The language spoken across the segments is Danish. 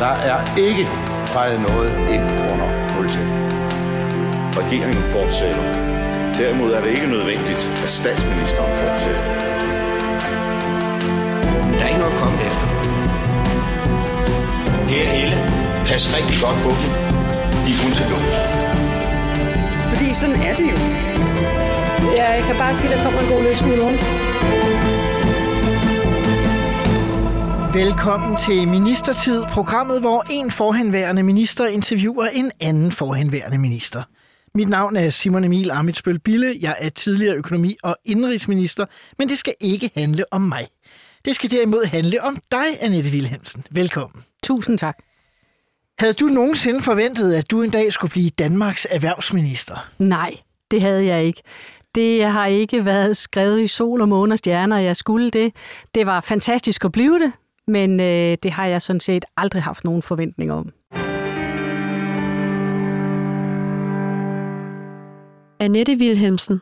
Der er ikke fejret noget ind under måltænden. Regeringen fortsætter. Derimod er det ikke nødvendigt, at statsministeren fortsætter. Der er ikke noget at komme efter. Per Helle, pas rigtig godt på dem. De er kun til lås. Fordi sådan er det jo. Ja, jeg kan bare sige, at der kommer en god løsning i morgen. Velkommen til Ministertid, programmet, hvor en forhenværende minister interviewer en anden forhenværende minister. Mit navn er Simon Emil Amitsbøl Bille. Jeg er tidligere økonomi- og indrigsminister, men det skal ikke handle om mig. Det skal derimod handle om dig, Annette Wilhelmsen. Velkommen. Tusind tak. Havde du nogensinde forventet, at du en dag skulle blive Danmarks erhvervsminister? Nej, det havde jeg ikke. Det har ikke været skrevet i sol og måne og stjerner, jeg skulle det. Det var fantastisk at blive det, men øh, det har jeg sådan set aldrig haft nogen forventning om. Annette Wilhelmsen,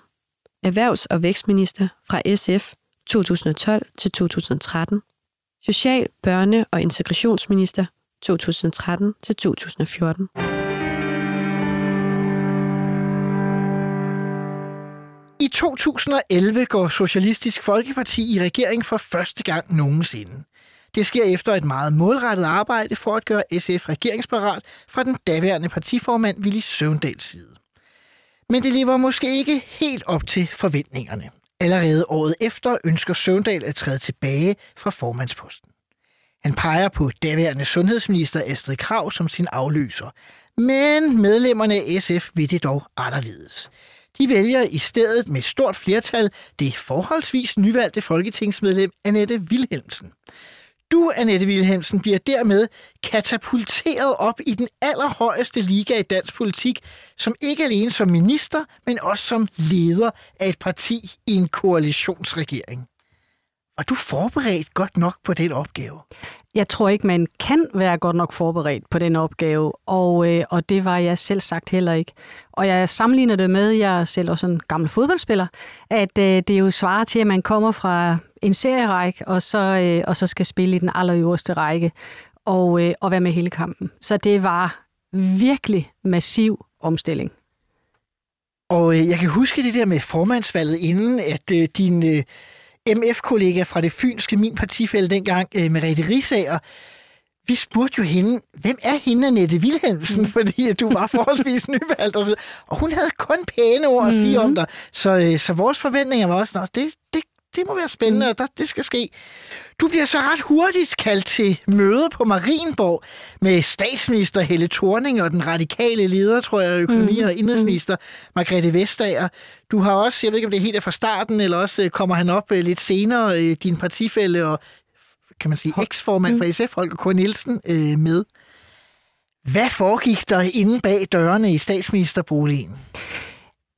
erhvervs- og vækstminister fra SF 2012 til 2013, social-, børne- og integrationsminister 2013 til 2014. I 2011 går Socialistisk Folkeparti i regering for første gang nogensinde. Det sker efter et meget målrettet arbejde for at gøre SF regeringsparat fra den daværende partiformand Willy Søvndals side. Men det lever måske ikke helt op til forventningerne. Allerede året efter ønsker Søvndal at træde tilbage fra formandsposten. Han peger på daværende sundhedsminister Astrid Krav som sin afløser. Men medlemmerne af SF vil det dog anderledes. De vælger i stedet med stort flertal det forholdsvis nyvalgte folketingsmedlem Annette Wilhelmsen. Du, Annette Wilhelmsen, bliver dermed katapulteret op i den allerhøjeste liga i dansk politik, som ikke alene som minister, men også som leder af et parti i en koalitionsregering. Var du forberedt godt nok på den opgave? Jeg tror ikke, man kan være godt nok forberedt på den opgave, og, øh, og det var jeg selv sagt heller ikke. Og jeg sammenligner det med, jeg er selv også en gammel fodboldspiller, at øh, det jo svarer til, at man kommer fra en serierække, og så, øh, og så skal spille i den allerøverste række, og, øh, og være med hele kampen. Så det var virkelig massiv omstilling. Og øh, jeg kan huske det der med formandsvalget, inden at øh, din øh, MF-kollega fra det fynske, min partifælde dengang, øh, Merete Risager, vi spurgte jo hende, hvem er hende, Annette Wilhelmsen, mm. fordi du var forholdsvis nyvalgt og så videre. Og hun havde kun pæne ord at sige mm. om dig. Så, øh, så vores forventninger var også, at det, det, det må være spændende, mm. og der, det skal ske. Du bliver så ret hurtigt kaldt til møde på Marienborg med statsminister Helle Thorning og den radikale leder, tror jeg, økonomi- mm. og indrigsminister Margrethe Vestager. Du har også, jeg ved ikke om det er helt fra starten, eller også øh, kommer han op øh, lidt senere, øh, din partifælle og kan man sige, eksformand for SF, Holger K. Nielsen, med. Hvad foregik der inde bag dørene i statsministerboligen?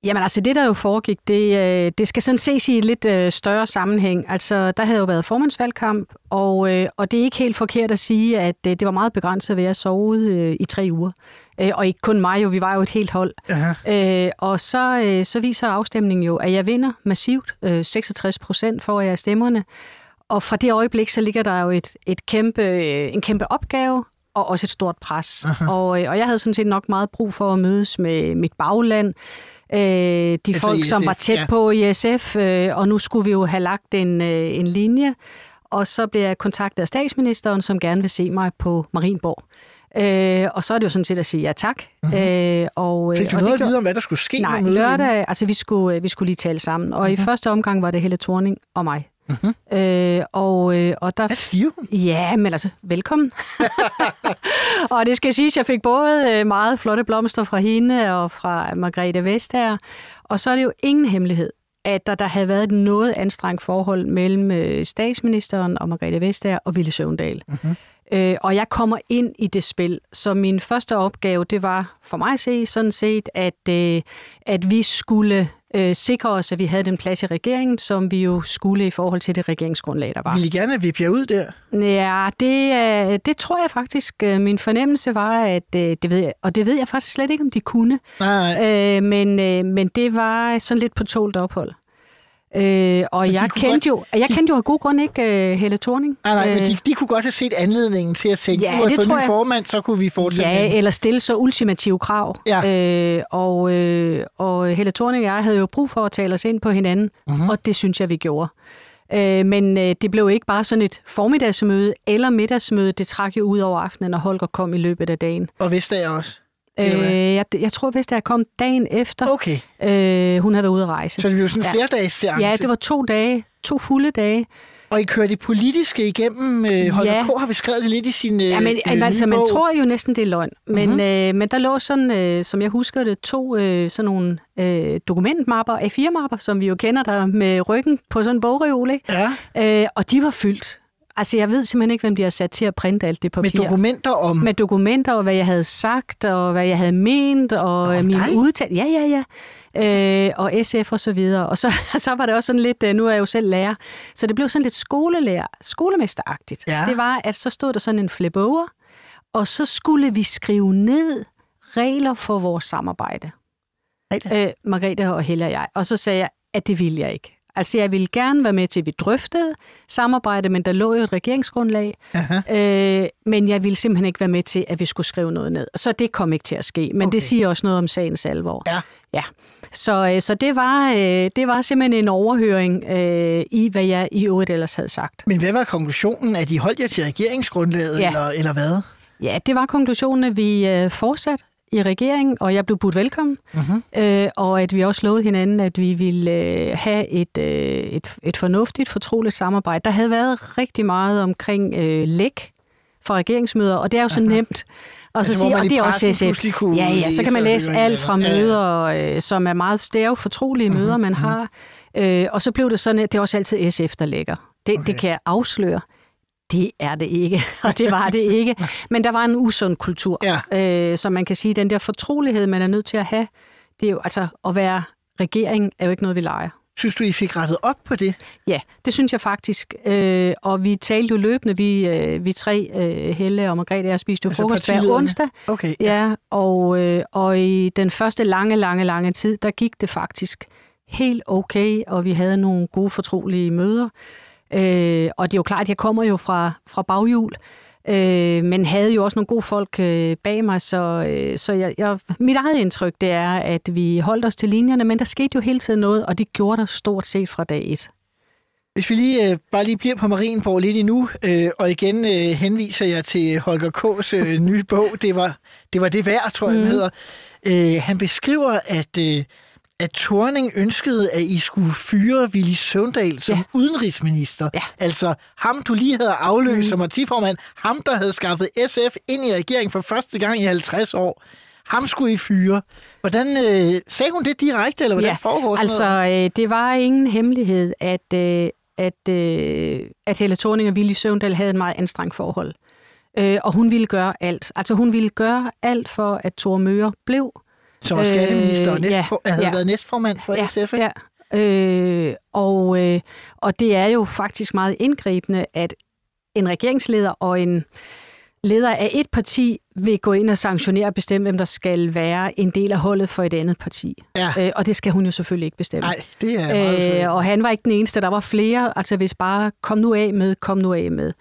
Jamen altså, det der jo foregik, det, det skal sådan ses i et lidt større sammenhæng. Altså, der havde jo været formandsvalgkamp, og, og det er ikke helt forkert at sige, at det var meget begrænset ved at sove i tre uger. Og ikke kun mig jo, vi var jo et helt hold. Aha. Og så, så viser afstemningen jo, at jeg vinder massivt. 66 procent får jeg af stemmerne. Og fra det øjeblik, så ligger der jo et, et kæmpe, en kæmpe opgave, og også et stort pres. Og, og jeg havde sådan set nok meget brug for at mødes med mit bagland, øh, de altså folk, som var tæt ja. på i SF, øh, og nu skulle vi jo have lagt en, øh, en linje. Og så blev jeg kontaktet af statsministeren, som gerne vil se mig på Marienborg. Øh, og så er det jo sådan set at sige ja tak. Mm-hmm. Øh, og, Fik du og noget at vide om, hvad der skulle ske? Nej, lørdag, altså vi skulle, vi skulle lige tale sammen. Og mm-hmm. i første omgang var det Helle Thorning og mig. Mm-hmm. Øh, og, øh, og der, Hvad siger hun? Ja, men altså, velkommen. og det skal siges, at jeg fik både øh, meget flotte blomster fra hende og fra Margrethe Vestager. Og så er det jo ingen hemmelighed, at der, der havde været et noget anstrengt forhold mellem øh, statsministeren og Margrethe Vestager og Ville Søvndal. Mm-hmm. Øh, og jeg kommer ind i det spil, så min første opgave, det var for mig at se sådan set, at, øh, at vi skulle øh, sikre os, at vi havde den plads i regeringen, som vi jo skulle i forhold til det regeringsgrundlag, der var. Vil I gerne vippe jer ud der? Ja, det, øh, det tror jeg faktisk. Øh, min fornemmelse var, at øh, det ved jeg, og det ved jeg faktisk slet ikke, om de kunne. Nej. Øh, men, øh, men det var sådan lidt på tålt ophold. Øh, og Så de jeg kendte, godt- jo, jeg kendte jo af god grund ikke uh, Helle Thorning. Nej, nej, men Øh, de, de kunne godt have set anledningen til at sætte, Ja, nu har det fået jeg. formand, så kunne vi fortsætte. Ja, med eller stille så ultimative krav. Ja. Øh, og, øh, og Helle Thorning og jeg havde jo brug for at tale os ind på hinanden, Mhm. mm-hmm. og det synes jeg, vi gjorde. Øh, men øh, det blev ikke bare sådan et formiddagsmøde eller middagsmøde. Det trak jo ud over aftenen, og Holger kom i løbet af dagen. Og Vestager også. Øh, jeg, jeg tror, hvis der kom dagen efter, Okay, øh, hun havde været ude at rejse. så det blev sådan en Ja. flerdages seance. Ja, det var to dage, to fulde dage. Og I kørte det politiske igennem. Øh, Holger Ja. K. har beskrevet det lidt i sin øh, Ja, men øh, altså, nye man tror jo næsten, det er løgn. Men, Mhm. mm-hmm. øh, men der lå sådan, øh, som jeg husker det, to øh, sådan nogle øh, dokumentmapper, A4-mapper, som vi jo kender der med ryggen på sådan en bogreol, ikke? Ja, Øh, og de var fyldt. Altså, jeg ved simpelthen ikke, hvem de har sat til at printe alt det med papir. dokumenter om... med dokumenter, og hvad jeg havde sagt, og hvad jeg havde ment, og Nå, øh, min dig? udtal. Ja, ja, ja. Øh, og SF og så videre. Og så, så var det også sådan lidt, øh, nu er jeg jo selv lærer, så det blev sådan lidt skolelærer, skolemesteragtigt. Ja. Det var, at så stod der sådan en flip over, og så skulle vi skrive ned regler for vores samarbejde. Regler? Øh, Margrethe og Helle og jeg. Og så sagde jeg, at det ville jeg ikke. Altså, jeg ville gerne være med til, at vi drøftede samarbejde, men der lå jo et regeringsgrundlag. Øh, men jeg ville simpelthen ikke være med til, at vi skulle skrive noget ned. Så det kom ikke til at ske. Men okay. Det siger også noget om sagens alvor. Ja. ja. Så, øh, så det, var, øh, det var simpelthen en overhøring øh, i, hvad jeg i øvrigt ellers havde sagt. Men hvad var konklusionen? At de holdt jer til regeringsgrundlaget, Ja. eller, eller hvad? Ja, det var konklusionen, at vi øh, fortsat i regeringen, og jeg blev budt velkommen, Mhm. øh, og at vi også lovede hinanden, at vi ville øh, have et, øh, et, et fornuftigt, fortroligt samarbejde. Der havde været rigtig meget omkring øh, læk fra regeringsmøder, og det er jo så nemt. Og Altså, så hvor sige, og det er også SF. kunne Ja, ja, så kan man læse alt fra møder, øh, som er meget, det er jo fortrolige møder, man har. Øh, og så blev det sådan, at det er også altid SF, der lægger. Det. Okay. det kan jeg afsløre. Det er det ikke, og det var det ikke. Men der var en usund kultur, Ja. øh, så man kan sige, den der fortrolighed, man er nødt til at have, det er jo altså at være regering, er jo ikke noget, vi leger. Synes du, I fik rettet op på det? Ja, det synes jeg faktisk. Øh, og vi talte jo løbende, vi, øh, vi tre, øh, Helle og Margrethe, jeg spiste jo Altså frokost hver onsdag. Okay. Ja, og, øh, og i den første lange, lange, lange tid, der gik det faktisk helt okay, og vi havde nogle gode fortrolige møder. Øh, og det er jo klart, at jeg kommer jo fra, fra baghjul, øh, men havde jo også nogle gode folk øh, bag mig, så, øh, så jeg, jeg, mit eget indtryk det er, at vi holdt os til linjerne, men der skete jo hele tiden noget, og det gjorde der stort set fra dag et. Hvis vi lige øh, bare lige bliver på Marienborg lidt endnu, øh, og igen øh, henviser jeg til Holger K's øh, nye bog, det var, det var det værd, tror jeg, mm. Mhm. hedder. Øh, han beskriver, at, øh, at Thorning ønskede, at I skulle fyre Willy Søvndal som Ja. udenrigsminister. Ja. Altså ham, du lige havde afløst mm. som partiformand, ham, der havde skaffet SF ind i regeringen for første gang i 50 år. Ham skulle I fyre. Hvordan øh, sagde hun det direkte, eller hvordan Ja, foregår sådan Altså, øh, det var ingen hemmelighed, at, øh, at, øh, at Helle Thorning og Willy Søvndal havde et meget anstrengt forhold. Øh, og hun ville gøre alt. Altså, hun ville gøre alt for, at Thor Møre blev. Som var skatteminister og øh, næst, ja, havde ja. været næstformand for ja, SF. ikke? Ja. Øh, og, øh, og det er jo faktisk meget indgribende, at en regeringsleder og en leder af et parti vil gå ind og sanktionere og bestemme, hvem der skal være en del af holdet for et andet parti. Ja. Øh, og det skal hun jo selvfølgelig ikke bestemme. Nej, det er meget Øh, og han var ikke den eneste, der var flere. Altså hvis bare, kom nu af med, kom nu af med.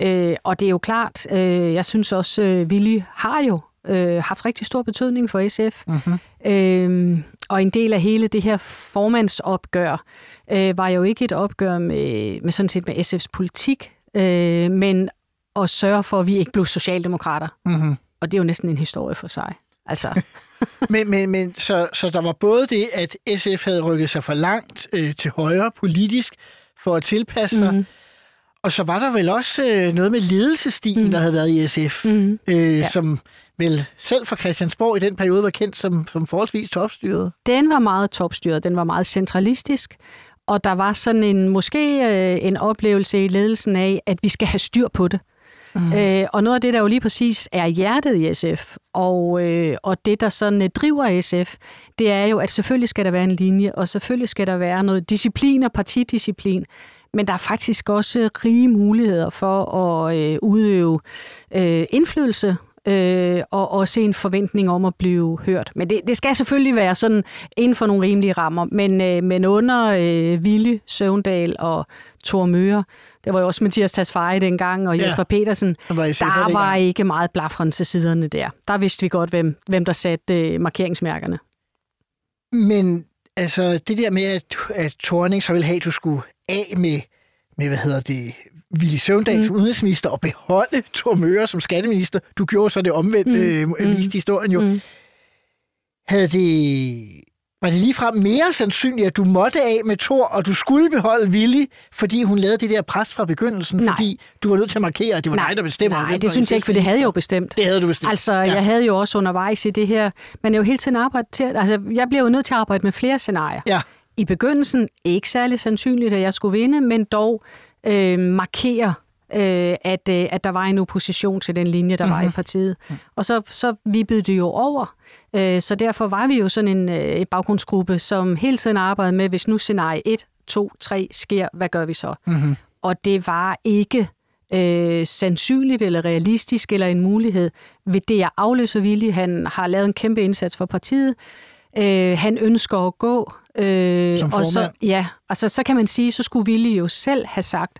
Øh, og det er jo klart, øh, jeg synes også, øh, Willy har jo øh, haft rigtig stor betydning for SF. Mm-hmm. Øh, og en del af hele det her formandsopgør øh, var jo ikke et opgør med, med sådan set med SF's politik, øh, men at sørge for, at vi ikke blev socialdemokrater. Mm-hmm. Og det er jo næsten en historie for sig. Altså, Men, men, men så, så der var både det, at SF havde rykket sig for langt øh, til højre politisk for at tilpasse sig, Mhm. mm. og så var der vel også øh, noget med ledelsestilen, mm. der havde været i SF, mm, øh, ja. som vel selv for Christiansborg i den periode var kendt som, som forholdsvis topstyret. den var meget topstyret, den var meget centralistisk, og der var sådan en måske øh, en oplevelse i ledelsen af, at vi skal have styr på det. Mm. Øh, og noget af det, der jo lige præcis er hjertet i SF, og, øh, og det, der sådan øh, driver SF, det er jo, at selvfølgelig skal der være en linje, og selvfølgelig skal der være noget disciplin og partidisciplin, men der er faktisk også rige muligheder for at øh, udøve øh, indflydelse øh, og også en forventning om at blive hørt. Men det, det skal selvfølgelig være sådan inden for nogle rimelige rammer, men, øh, men under øh, Ville, Søvndal og Thor Møre, det var jo også Mathias Tasfaye dengang, og Ja. Jesper Petersen, var der var ikke meget blafren til siderne der. Der vidste vi godt, hvem, hvem der satte øh, markeringsmærkerne. Men altså, det der med, at, at Thorning så ville have, at du skulle af med, med hvad hedder det, Willy Søvndal mm. som udenrigsminister og beholde Thor Møre som skatteminister. Du gjorde så det omvendt, mm. øh, viste historien jo. Mm. Havde det... Var det ligefrem mere sandsynligt, at du måtte af med Thor, og du skulle beholde Willy, fordi hun lavede det der pres fra begyndelsen, Nej. fordi du var nødt til at markere, at det var dig, der bestemmer. Nej, det synes jeg ikke, for det havde jeg jo bestemt. Det havde du bestemt. Altså, ja. jeg havde jo også undervejs i det her, man er jo hele tiden arbejdet til, altså, jeg bliver jo nødt til at arbejde med flere scenarier. Ja. I begyndelsen ikke særlig sandsynligt, at jeg skulle vinde, men dog øh, markere, øh, at, øh, at der var en opposition til den linje, der mm-hmm. var i partiet. Og så, så vippede det jo over. Øh, så derfor var vi jo sådan en øh, baggrundsgruppe, som hele tiden arbejdede med, hvis nu scenarie 1, 2, 3 sker, hvad gør vi så? Mm-hmm. Og det var ikke øh, sandsynligt eller realistisk eller en mulighed ved det, jeg afløser Willy. Han har lavet en kæmpe indsats for partiet. Øh, han ønsker at gå. Øh, Som og så, formand. ja, altså så kan man sige, så skulle Willy jo selv have sagt,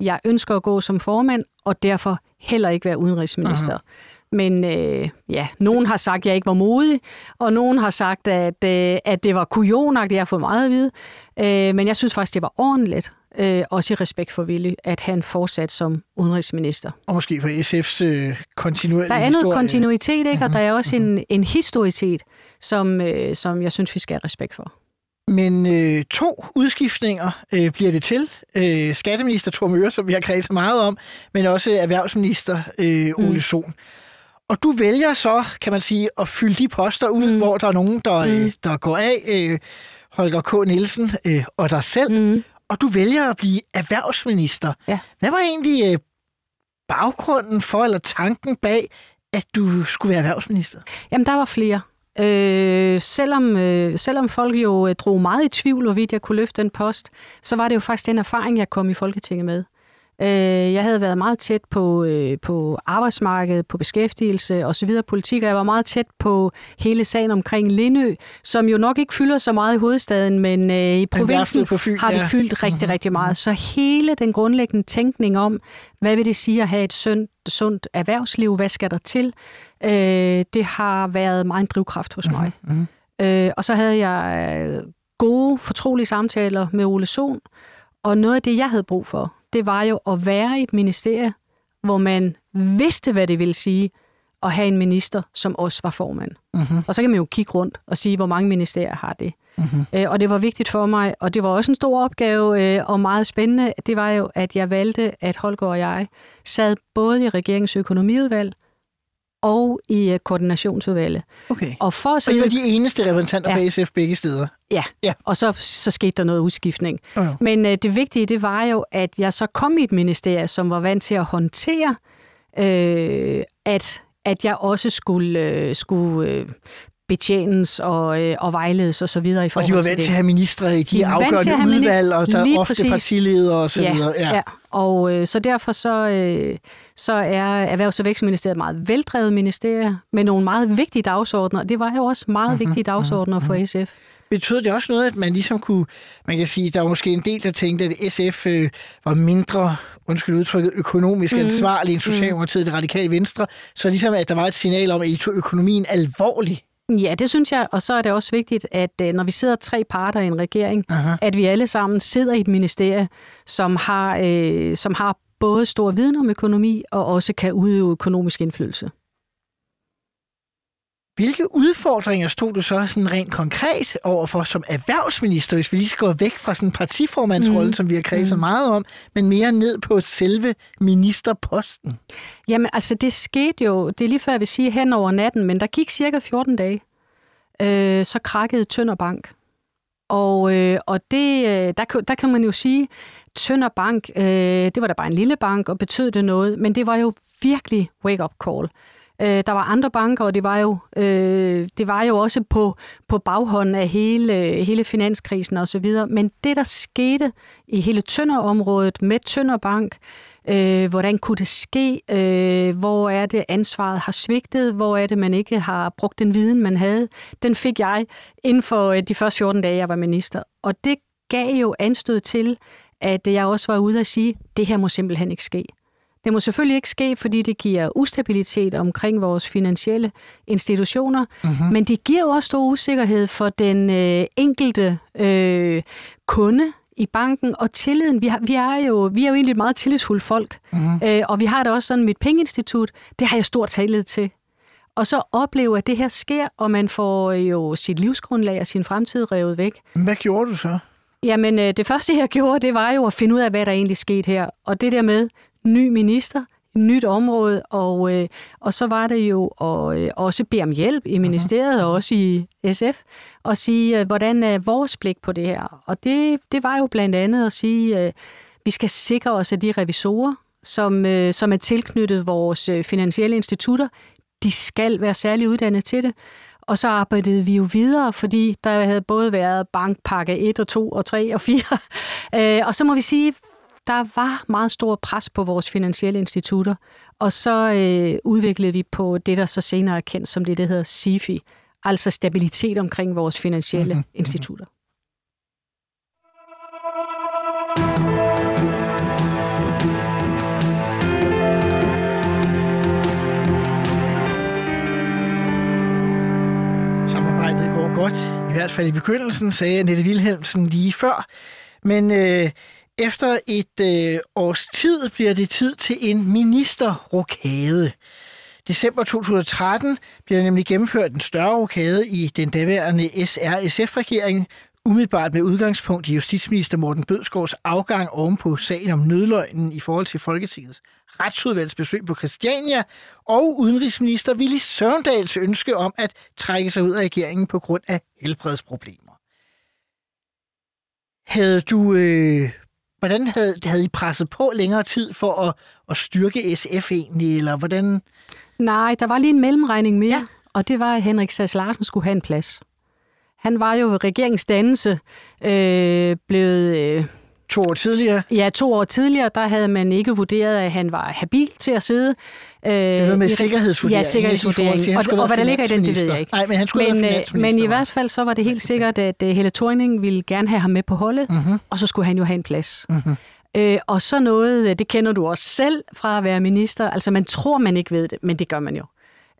jeg ønsker at gå som formand, og derfor heller ikke være udenrigsminister. Aha. Men øh, ja, nogen har sagt, at jeg ikke var modig, og nogen har sagt, at, øh, at det var kujonagtigt, jeg har fået meget at vide. Øh, men jeg synes faktisk, det var ordentligt, øh, også i respekt for Willy, at han fortsat som udenrigsminister. Og måske for SF's øh, kontinuerlige Der er noget historie. kontinuitet, ikke? og der er også en, en historitet, som, øh, som jeg synes, vi skal have respekt for. Men øh, to udskiftninger øh, bliver det til. Øh, skatteminister Thor Møre, som vi har kredset meget om, men også erhvervsminister øh, Ole mm. Sohn. Og du vælger så, kan man sige, at fylde de poster ud, mm. hvor der er nogen, der, øh, Mm. der går af. Øh, Holger K. Nielsen øh, og dig selv. Mm. Og du vælger at blive erhvervsminister. Ja. Hvad var egentlig øh, baggrunden for, eller tanken bag, at du skulle være erhvervsminister? Jamen, der var flere. Øh, selvom, øh, selvom folk jo øh, drog meget i tvivl, hvorvidt jeg kunne løfte den post, så var det jo faktisk den erfaring, jeg kom i Folketinget med. Øh, jeg havde været meget tæt på, øh, på arbejdsmarkedet, på beskæftigelse osv. politik, og jeg var meget tæt på hele sagen omkring Lindø, som jo nok ikke fylder så meget i hovedstaden, men øh, i provinsen på Fyn, har det ja. fyldt rigtig, rigtig meget. Så hele den grundlæggende tænkning om, hvad vil det sige at have et sundt, sundt erhvervsliv, hvad skal der til, øh, det har været meget en drivkraft hos mig. Mhm. Øh, og så havde jeg øh, gode, fortrolige samtaler med Ole Sohn, og noget af det, jeg havde brug for, det var jo at være i et ministerie, hvor man vidste, hvad det ville sige at have en minister, som også var formand. Mm-hmm. Og så kan man jo kigge rundt og sige, hvor mange ministerier har det. Mm-hmm. Øh, og det var vigtigt for mig, og det var også en stor opgave øh, og meget spændende. Det var jo, at jeg valgte, at Holger og jeg sad både i regeringens økonomiudvalg og i øh, koordinationsudvalget. Okay. Og for at Så I var de eneste repræsentanter Ja. for SF begge steder. ja, Ja. og så, så skete der noget udskiftning. Oh, ja. Men øh, det vigtige, det var jo, at jeg så kom i et ministerie, som var vant til at håndtere, øh, at, at jeg også skulle, øh, skulle øh, betjenes og, øh, og vejledes og så videre i Og forhold de var til vant det. til at have ministre i de, De til afgørende have udvalg, og der er ofte præcis. partiledere og så ja, videre. Ja. ja. Og øh, så derfor så, øh, så er Erhvervs- og Vækstministeriet et meget veldrevet ministerie med nogle meget vigtige dagsordner. Det var jo også meget Mhm, mm-hmm, vigtige dagsordner for SF. Betød det også noget, at man ligesom kunne, man kan sige, der var måske en del, der tænkte, at SF øh, var mindre, undskyld udtrykket, økonomisk Mhm. mm. ansvarlig end Socialdemokratiet, det radikale venstre, så ligesom at der var et signal om, at I tog økonomien alvorligt. Ja, det synes jeg. Og så er det også vigtigt, at øh, når vi sidder tre parter i en regering, Aha. at vi alle sammen sidder i et ministerie, som har, øh, som har både stor viden om økonomi og også kan udøve økonomisk indflydelse. Hvilke udfordringer stod du så sådan rent konkret overfor som erhvervsminister, hvis vi lige skal gå væk fra sådan en partiformandsrolle, mm. som vi har kredset mm. meget om, men mere ned på selve ministerposten? Jamen, altså det skete jo, det er lige før jeg vil sige hen over natten, men der gik cirka 14 dage. Øh, så krakkede Tønder Bank. Og, øh, og det, øh, der, kan- der kan man jo sige, Tønder Bank, øh, det var da bare en lille bank, og betød det noget, men det var jo virkelig wake-up call. Øh, der var andre banker, og det var jo, øh, det var jo også på, på baghånden af hele, hele finanskrisen osv. Men det, der skete i hele Tønderområdet med Tønderbank, øh, hvordan kunne det ske, øh, hvor er det ansvaret har svigtet, hvor er det, man ikke har brugt den viden, man havde, den fik jeg inden for øh, de første 14 dage, jeg var minister. Og det gav jo anstød til, at jeg også var ude at sige, det her må simpelthen ikke ske. Det må selvfølgelig ikke ske, fordi det giver ustabilitet omkring vores finansielle institutioner, mm-hmm. men det giver jo også stor usikkerhed for den øh, enkelte øh, kunde i banken, og tilliden, vi, har, vi, er, jo, vi er jo egentlig et meget tillidsfuldt folk, mm-hmm. øh, og vi har det også sådan, mit pengeinstitut, det har jeg stor tillid til. Og så opleve, at det her sker, og man får jo sit livsgrundlag og sin fremtid revet væk. Hvad gjorde du så? Jamen, øh, det første, jeg gjorde, det var jo at finde ud af, hvad der egentlig skete her. Og det der med ny minister, nyt område, og, øh, og så var det jo at øh, også bede om hjælp i ministeriet og også i SF, og sige, øh, hvordan er vores blik på det her? Og det, det var jo blandt andet at sige, øh, vi skal sikre os, at de revisorer, som, øh, som er tilknyttet vores øh, finansielle institutter, de skal være særligt uddannet til det. Og så arbejdede vi jo videre, fordi der havde både været bankpakke 1 og 2 og 3 og 4. Øh, og så må vi sige, der var meget stor pres på vores finansielle institutter, og så øh, udviklede vi på det, der så senere er kendt som det, der hedder SIFI, altså stabilitet omkring vores finansielle mm-hmm. institutter. Samarbejdet går godt, i hvert fald i begyndelsen, sagde Annette Wilhelmsen lige før. Men øh, efter et øh, års tid bliver det tid til en ministerrokade. December 2013 bliver nemlig gennemført en større rokade i den daværende SR-SF-regering, umiddelbart med udgangspunkt i justitsminister Morten Bødskovs afgang oven på sagen om nødløgnen i forhold til Folketingets retsudvalgs besøg på Christiania, og udenrigsminister Willy Søvndals ønske om at trække sig ud af regeringen på grund af helbredsproblemer. Havde du øh, hvordan havde, havde I presset på længere tid for at, at styrke SF egentlig, eller hvordan? Nej, der var lige en mellemregning mere, ja. og det var, at Henrik Sass Larsen skulle have en plads. Han var jo regeringsdannelse øh, blevet... Øh, To år tidligere? Ja, to år tidligere, der havde man ikke vurderet, at han var habil til at sidde. Øh, det er noget med sikkerhedsvurdering. Ja, sikkerhedsvurdering. Til, og, og hvad der ligger i den, det ved jeg ikke. Nej, men han skulle men, være øh, men i hvert fald så var det helt sikkert, at uh, Helle Thorning ville gerne have ham med på holdet, mm-hmm. og så skulle han jo have en plads. Mm-hmm. Øh, og så noget, øh, det kender du også selv fra at være minister, altså man tror, man ikke ved det, men det gør man jo.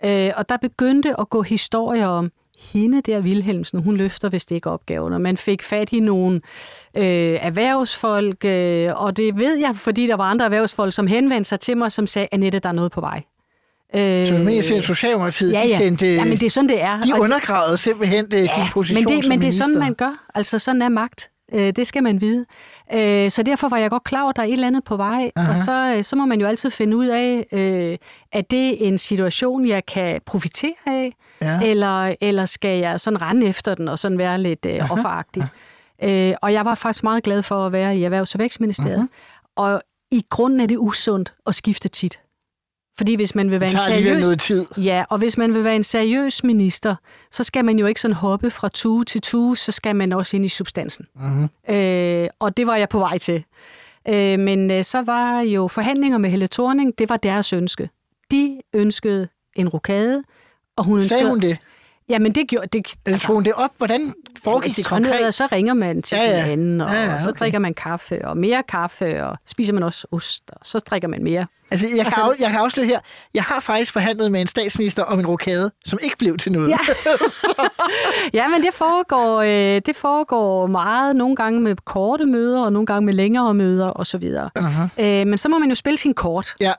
Øh, og der begyndte at gå historier om, hende der, Vilhelmsen, hun løfter vist ikke opgaven, og man fik fat i nogle øh, erhvervsfolk, øh, og det ved jeg, fordi der var andre erhvervsfolk, som henvendte sig til mig, som sagde, Annette, der er noget på vej. Øh, så du mener, at Socialdemokratiet, ja, ja. de sendte... Ja, men det er sådan, det er. De altså, undergravede simpelthen det, ja, din position men det, som men det er minister. sådan, man gør. Altså, sådan er magt. Øh, det skal man vide. Øh, så derfor var jeg godt klar over, at der er et eller andet på vej. Aha. Og så, øh, så må man jo altid finde ud af, øh, at det er en situation, jeg kan profitere af, ja. eller, eller skal jeg sådan rende efter den og sådan være lidt øh, offeragtig. Øh, og jeg var faktisk meget glad for at være i Erhvervs- og Vækstministeriet. Aha. Og i grunden er det usundt at skifte tit. Fordi hvis man vil være en seriøs... noget tid. Ja, og hvis man vil være en seriøs minister, så skal man jo ikke sådan hoppe fra tue til tue, så skal man også ind i substansen. Mm-hmm. Øh, og det var jeg på vej til. Øh, men øh, så var jo forhandlinger med Helle Thorning, det var deres ønske. De ønskede en rokade, og hun ønskede... Sagde hun det? Jamen, det gjorde... Det, altså, hun det op? Hvordan foregik det konkret? Noget, så ringer man til ja, ja. hinanden, og, ja, ja, okay. og så drikker man kaffe, og mere kaffe, og spiser man også ost, og så drikker man mere. Altså, jeg, kan Altså- af, jeg kan afsløre her, jeg har faktisk forhandlet med en statsminister om en rokade, som ikke blev til noget. Ja. ja, men det foregår, øh, det foregår meget, nogle gange med korte møder, og nogle gange med længere møder, osv. Uh-huh. Øh, men så må man jo spille sin kort. ja.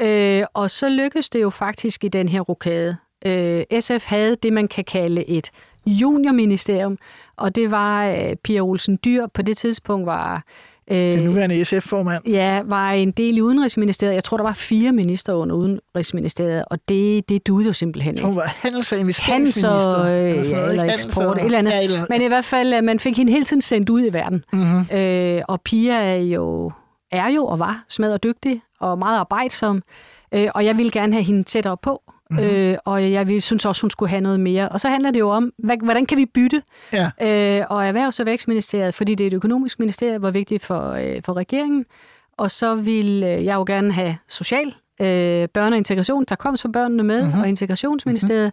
Øh, og så lykkedes det jo faktisk i den her rokade. Øh, SF havde det, man kan kalde et juniorministerium, og det var øh, Pia Olsen Dyr på det tidspunkt var... Øh, Den nuværende SF-formand. Ja, var en del i Udenrigsministeriet. Jeg tror, der var fire minister under Udenrigsministeriet, og det, det duede jo simpelthen ikke. hun var handels- og Handels investeringsminister. og, øh, eller, sådan noget, eller ikke? eksport, Handels et eller andet. Ja, eller, Men i hvert fald, øh, man fik hende hele tiden sendt ud i verden. mm-hmm. Øh, og Pia er jo, er jo og var smadret dygtig og meget arbejdsom. Øh, og jeg ville gerne have hende tættere på. Mm-hmm. øh, og jeg synes også, hun skulle have noget mere. Og så handler det jo om, hvad, hvordan kan vi bytte? Ja. Øh, og Erhvervs- og Vækstministeriet, fordi det er et økonomisk ministerie, var vigtigt for, øh, for regeringen. Og så vil øh, jeg jo gerne have social øh, børne- og integration, der kom så børnene med, Mhm. mm-hmm. og integrationsministeriet,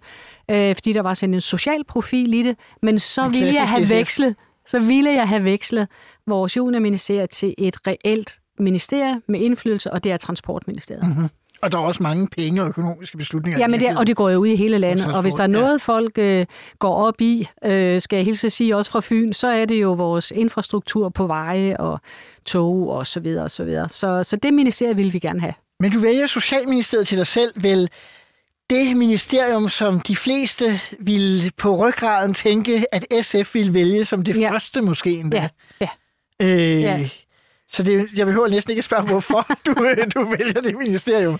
mm-hmm. øh, fordi der var sådan en social profil i det. Men så En ville jeg have vekslet, så ville jeg have vekslet vores juniorministeriet til et reelt ministerie med indflydelse, og det er Transportministeriet. Mm-hmm. Og der er også mange penge og økonomiske beslutninger. Ja, men det, og det går jo ud i hele landet, og hvis der er transport, ja. noget, folk øh, går op i, øh, skal jeg hilse at sige, også fra Fyn, så er det jo vores infrastruktur på veje og tog og så videre og så videre. Så, så det ministerie vil vi gerne have. Men du vælger Socialministeriet til dig selv, vel det ministerium, som de fleste ville på ryggraden tænke, at SF ville vælge som det Ja. første måske endda. Ja, ja. Øh, Ja. Så det, jeg behøver næsten ikke at spørge, hvorfor du, øh, du vælger det ministerium.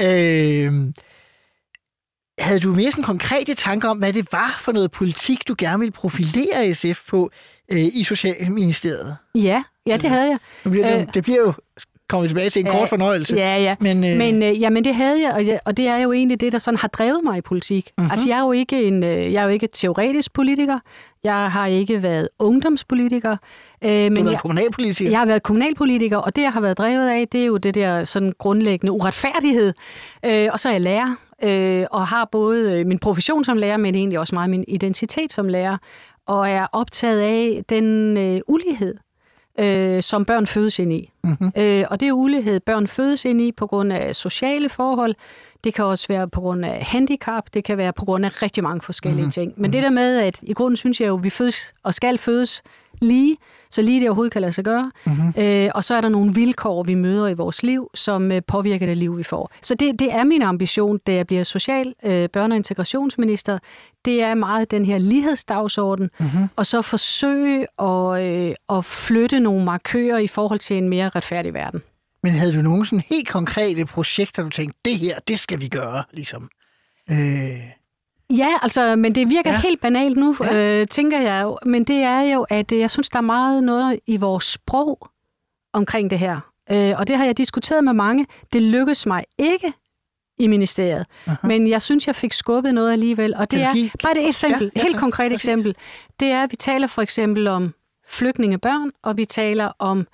Øh, havde du mere sådan konkrete tanker om, hvad det var for noget politik, du gerne ville profilere SF på øh, i Socialministeriet? Ja, ja det havde jeg. Nu bliver det, Øh, det bliver jo, kommer vi tilbage til, en Ja, kort fornøjelse. Ja, ja. Men, øh, Men, øh, jamen, det havde jeg og, jeg, og det er jo egentlig det, der sådan har drevet mig i politik. Mm-hmm. Altså, jeg er jo ikke en, øh, jeg er jo ikke teoretisk politiker. Jeg har ikke været ungdomspolitiker. Øh, men du har jeg, været kommunalpolitiker. Jeg har været kommunalpolitiker, og det, jeg har været drevet af, det er jo det der sådan grundlæggende uretfærdighed. Øh, og så er jeg lærer, øh, og har både øh, min profession som lærer, men egentlig også meget min identitet som lærer, og er optaget af den øh, ulighed, øh, som børn fødes ind i. Mm-hmm. Øh, og det er ulighed, børn fødes ind i på grund af sociale forhold. Det kan også være på grund af handicap. Det kan være på grund af rigtig mange forskellige mm-hmm. ting. Men det der med, at i grunden synes jeg jo, at vi fødes og skal fødes lige, så lige det overhovedet kan lade sig gøre. Mm-hmm. Øh, og så er der nogle vilkår, vi møder i vores liv, som øh, påvirker det liv, vi får. Så det, det er min ambition, da jeg bliver social øh, børne- og integrationsminister. Det er meget den her lighedsdagsorden, mm-hmm. og så forsøge at, øh, at flytte nogle markører i forhold til en mere retfærdig verden. Men havde du nogle sådan helt konkrete projekter, du tænkte, det her, det skal vi gøre, ligesom? Øh, Ja, altså, men det virker Ja. helt banalt nu, Ja. øh, tænker jeg jo. Men det er jo, at øh, jeg synes, der er meget noget i vores sprog omkring det her. Øh, og det har jeg diskuteret med mange. Det lykkedes mig ikke i ministeriet. Aha. Men jeg synes, jeg fik skubbet noget alligevel. Og det er bare et eksempel, Ja, ja, helt konkret Præcis. eksempel. Det er, at vi taler for eksempel om flygtningebørn, og vi taler om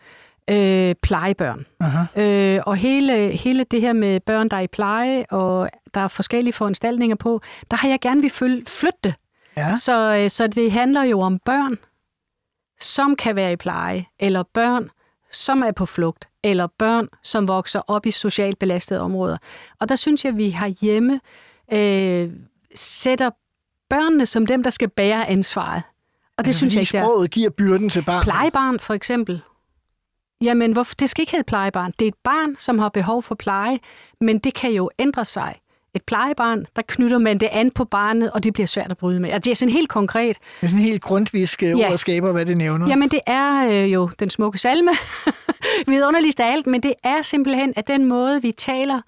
øh, plejebørn. aha. Øh, og hele, hele det her med børn, der er i pleje, og der er forskellige foranstaltninger på, der har jeg gerne vil følge, flytte det. Ja. Så, øh, så det handler jo om børn, som kan være i pleje, eller børn, som er på flugt, eller børn, som vokser op i socialt belastede områder. Og der synes jeg, at vi har hjemme øh, sætter børnene som dem, der skal bære ansvaret. Og det Altså, synes jeg ikke, sproget giver byrden til barnet. Plejebarn for eksempel. Jamen, hvorfor? det skal ikke hedde plejebarn. Det er et barn, som har behov for pleje, men det kan jo ændre sig. Et plejebarn, der knytter man det an på barnet, og det bliver svært at bryde med. Altså, det er sådan helt konkret. Det er sådan helt grundvisk ja. Ja. ord skaber, hvad det nævner. Jamen, det er øh, jo den smukke salme, vidunderligst af alt, men det er simpelthen, at den måde, vi taler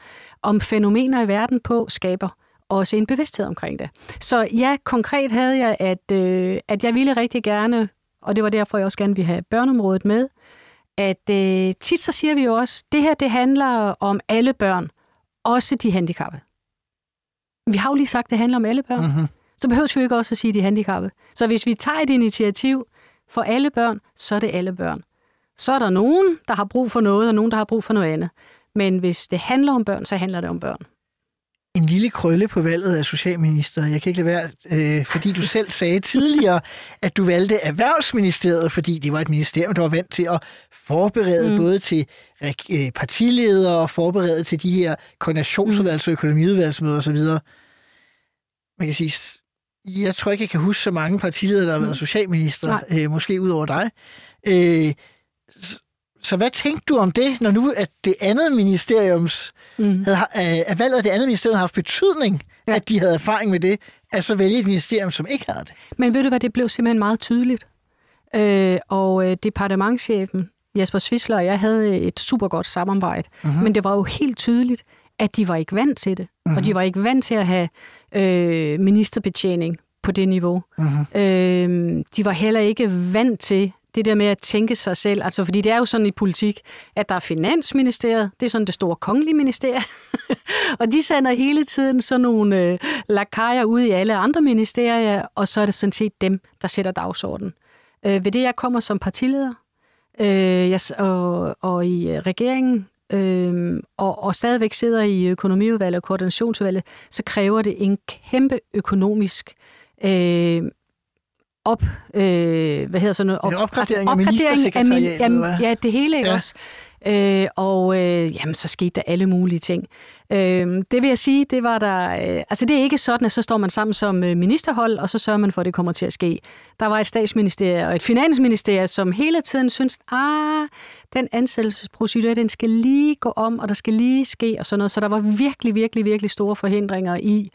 om fænomener i verden på, skaber også en bevidsthed omkring det. Så ja, konkret havde jeg, at, øh, at jeg ville rigtig gerne, og det var derfor, jeg også gerne ville have børneområdet med, at øh, tit så siger vi jo også, det her det handler om alle børn, også de handicappede. Vi har jo lige sagt, at det handler om alle børn. Mm-hmm. Så behøver vi jo ikke også at sige, de handicappede. Så hvis vi tager et initiativ for alle børn, så er det alle børn. Så er der nogen, der har brug for noget, og nogen, der har brug for noget andet. Men hvis det handler om børn, så handler det om børn. En lille krølle på valget af socialminister. Jeg kan ikke lade være, øh, fordi du selv sagde tidligere, at du valgte Erhvervsministeriet, fordi det var et ministerium, der var vant til at forberede mm. både til øh, partiledere og forberede til de her koordinationsudvalgs- og økonomiudvalgsmøder osv. Man kan sige, jeg tror ikke, jeg kan huske så mange partiledere, der har været socialminister, øh, måske ud over dig. Øh, så hvad tænkte du om det, når nu at det andet ministeriums Mm. havde, øh, at valget af det andet ministerium har haft betydning, ja. Ja. at de havde erfaring med det, at så vælge et ministerium, som ikke havde det. Men ved du hvad, det blev simpelthen meget tydeligt. Øh, og øh, departementchefen, Jesper Svisler og jeg havde et super godt samarbejde. Mm-hmm. Men det var jo helt tydeligt, at de var ikke vant til det. Mm-hmm. Og de var ikke vant til at have øh, ministerbetjening på det niveau. Mm-hmm. Øh, de var heller ikke vant til det der med at tænke sig selv. Altså, fordi det er jo sådan i politik, at der er finansministeriet, det er sådan det store kongelige ministerie. og de sender hele tiden sådan nogle øh, lakajer ud i alle andre ministerier, og så er det sådan set dem, der sætter dagsordenen. Øh, ved det, jeg kommer som partileder, øh, jeg, og, og i øh, regeringen, øh, og, og stadigvæk sidder i økonomiudvalget og koordinationsudvalget, så kræver det en kæmpe økonomisk øh, op, øh, hvad hedder sådan noget? En Op, opgradering af af, min, hva'? ja, det hele, Ja. også? Øh, og øh, jamen, så skete der alle mulige ting. Øh, det vil jeg sige, det var der... Øh, altså, det er ikke sådan, at så står man sammen som øh, ministerhold, og så sørger man for, at det kommer til at ske. Der var et statsministerium og et finansministerium, som hele tiden synes, ah, den ansættelsesprocedure, den skal lige gå om, og der skal lige ske, og sådan noget. Så der var virkelig, virkelig, virkelig store forhindringer i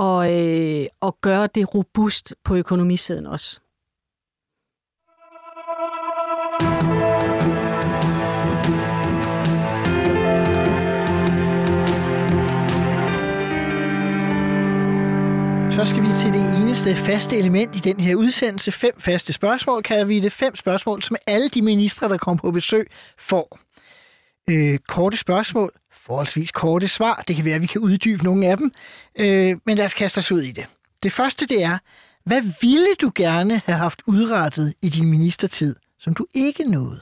og, øh, og gøre det robust på økonomisiden også. Så skal vi til det eneste faste element i den her udsendelse. Fem faste spørgsmål, kan vi det. Fem spørgsmål, som alle de ministre, der kommer på besøg, får. Øh, korte spørgsmål, forholdsvis korte svar. Det kan være, at vi kan uddybe nogle af dem. Øh, men lad os kaste os ud i det. Det første, det er, hvad ville du gerne have haft udrettet i din ministertid, som du ikke nåede?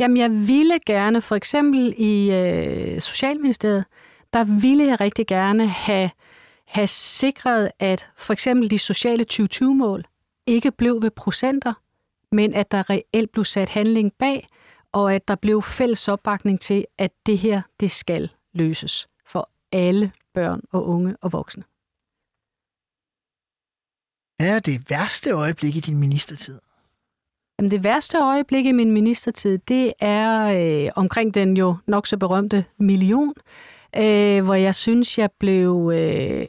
Jamen, jeg ville gerne, for eksempel i øh, Socialministeriet, der ville jeg rigtig gerne have, have sikret, at for eksempel de sociale 2020-mål ikke blev ved procenter, men at der reelt blev sat handling bag, og at der blev fælles opbakning til, at det her, det skal løses for alle børn og unge og voksne. Hvad er det værste øjeblik i din ministertid? Jamen, det værste øjeblik i min ministertid, det er øh, omkring den jo nok så berømte million, øh, hvor jeg synes, jeg blev øh,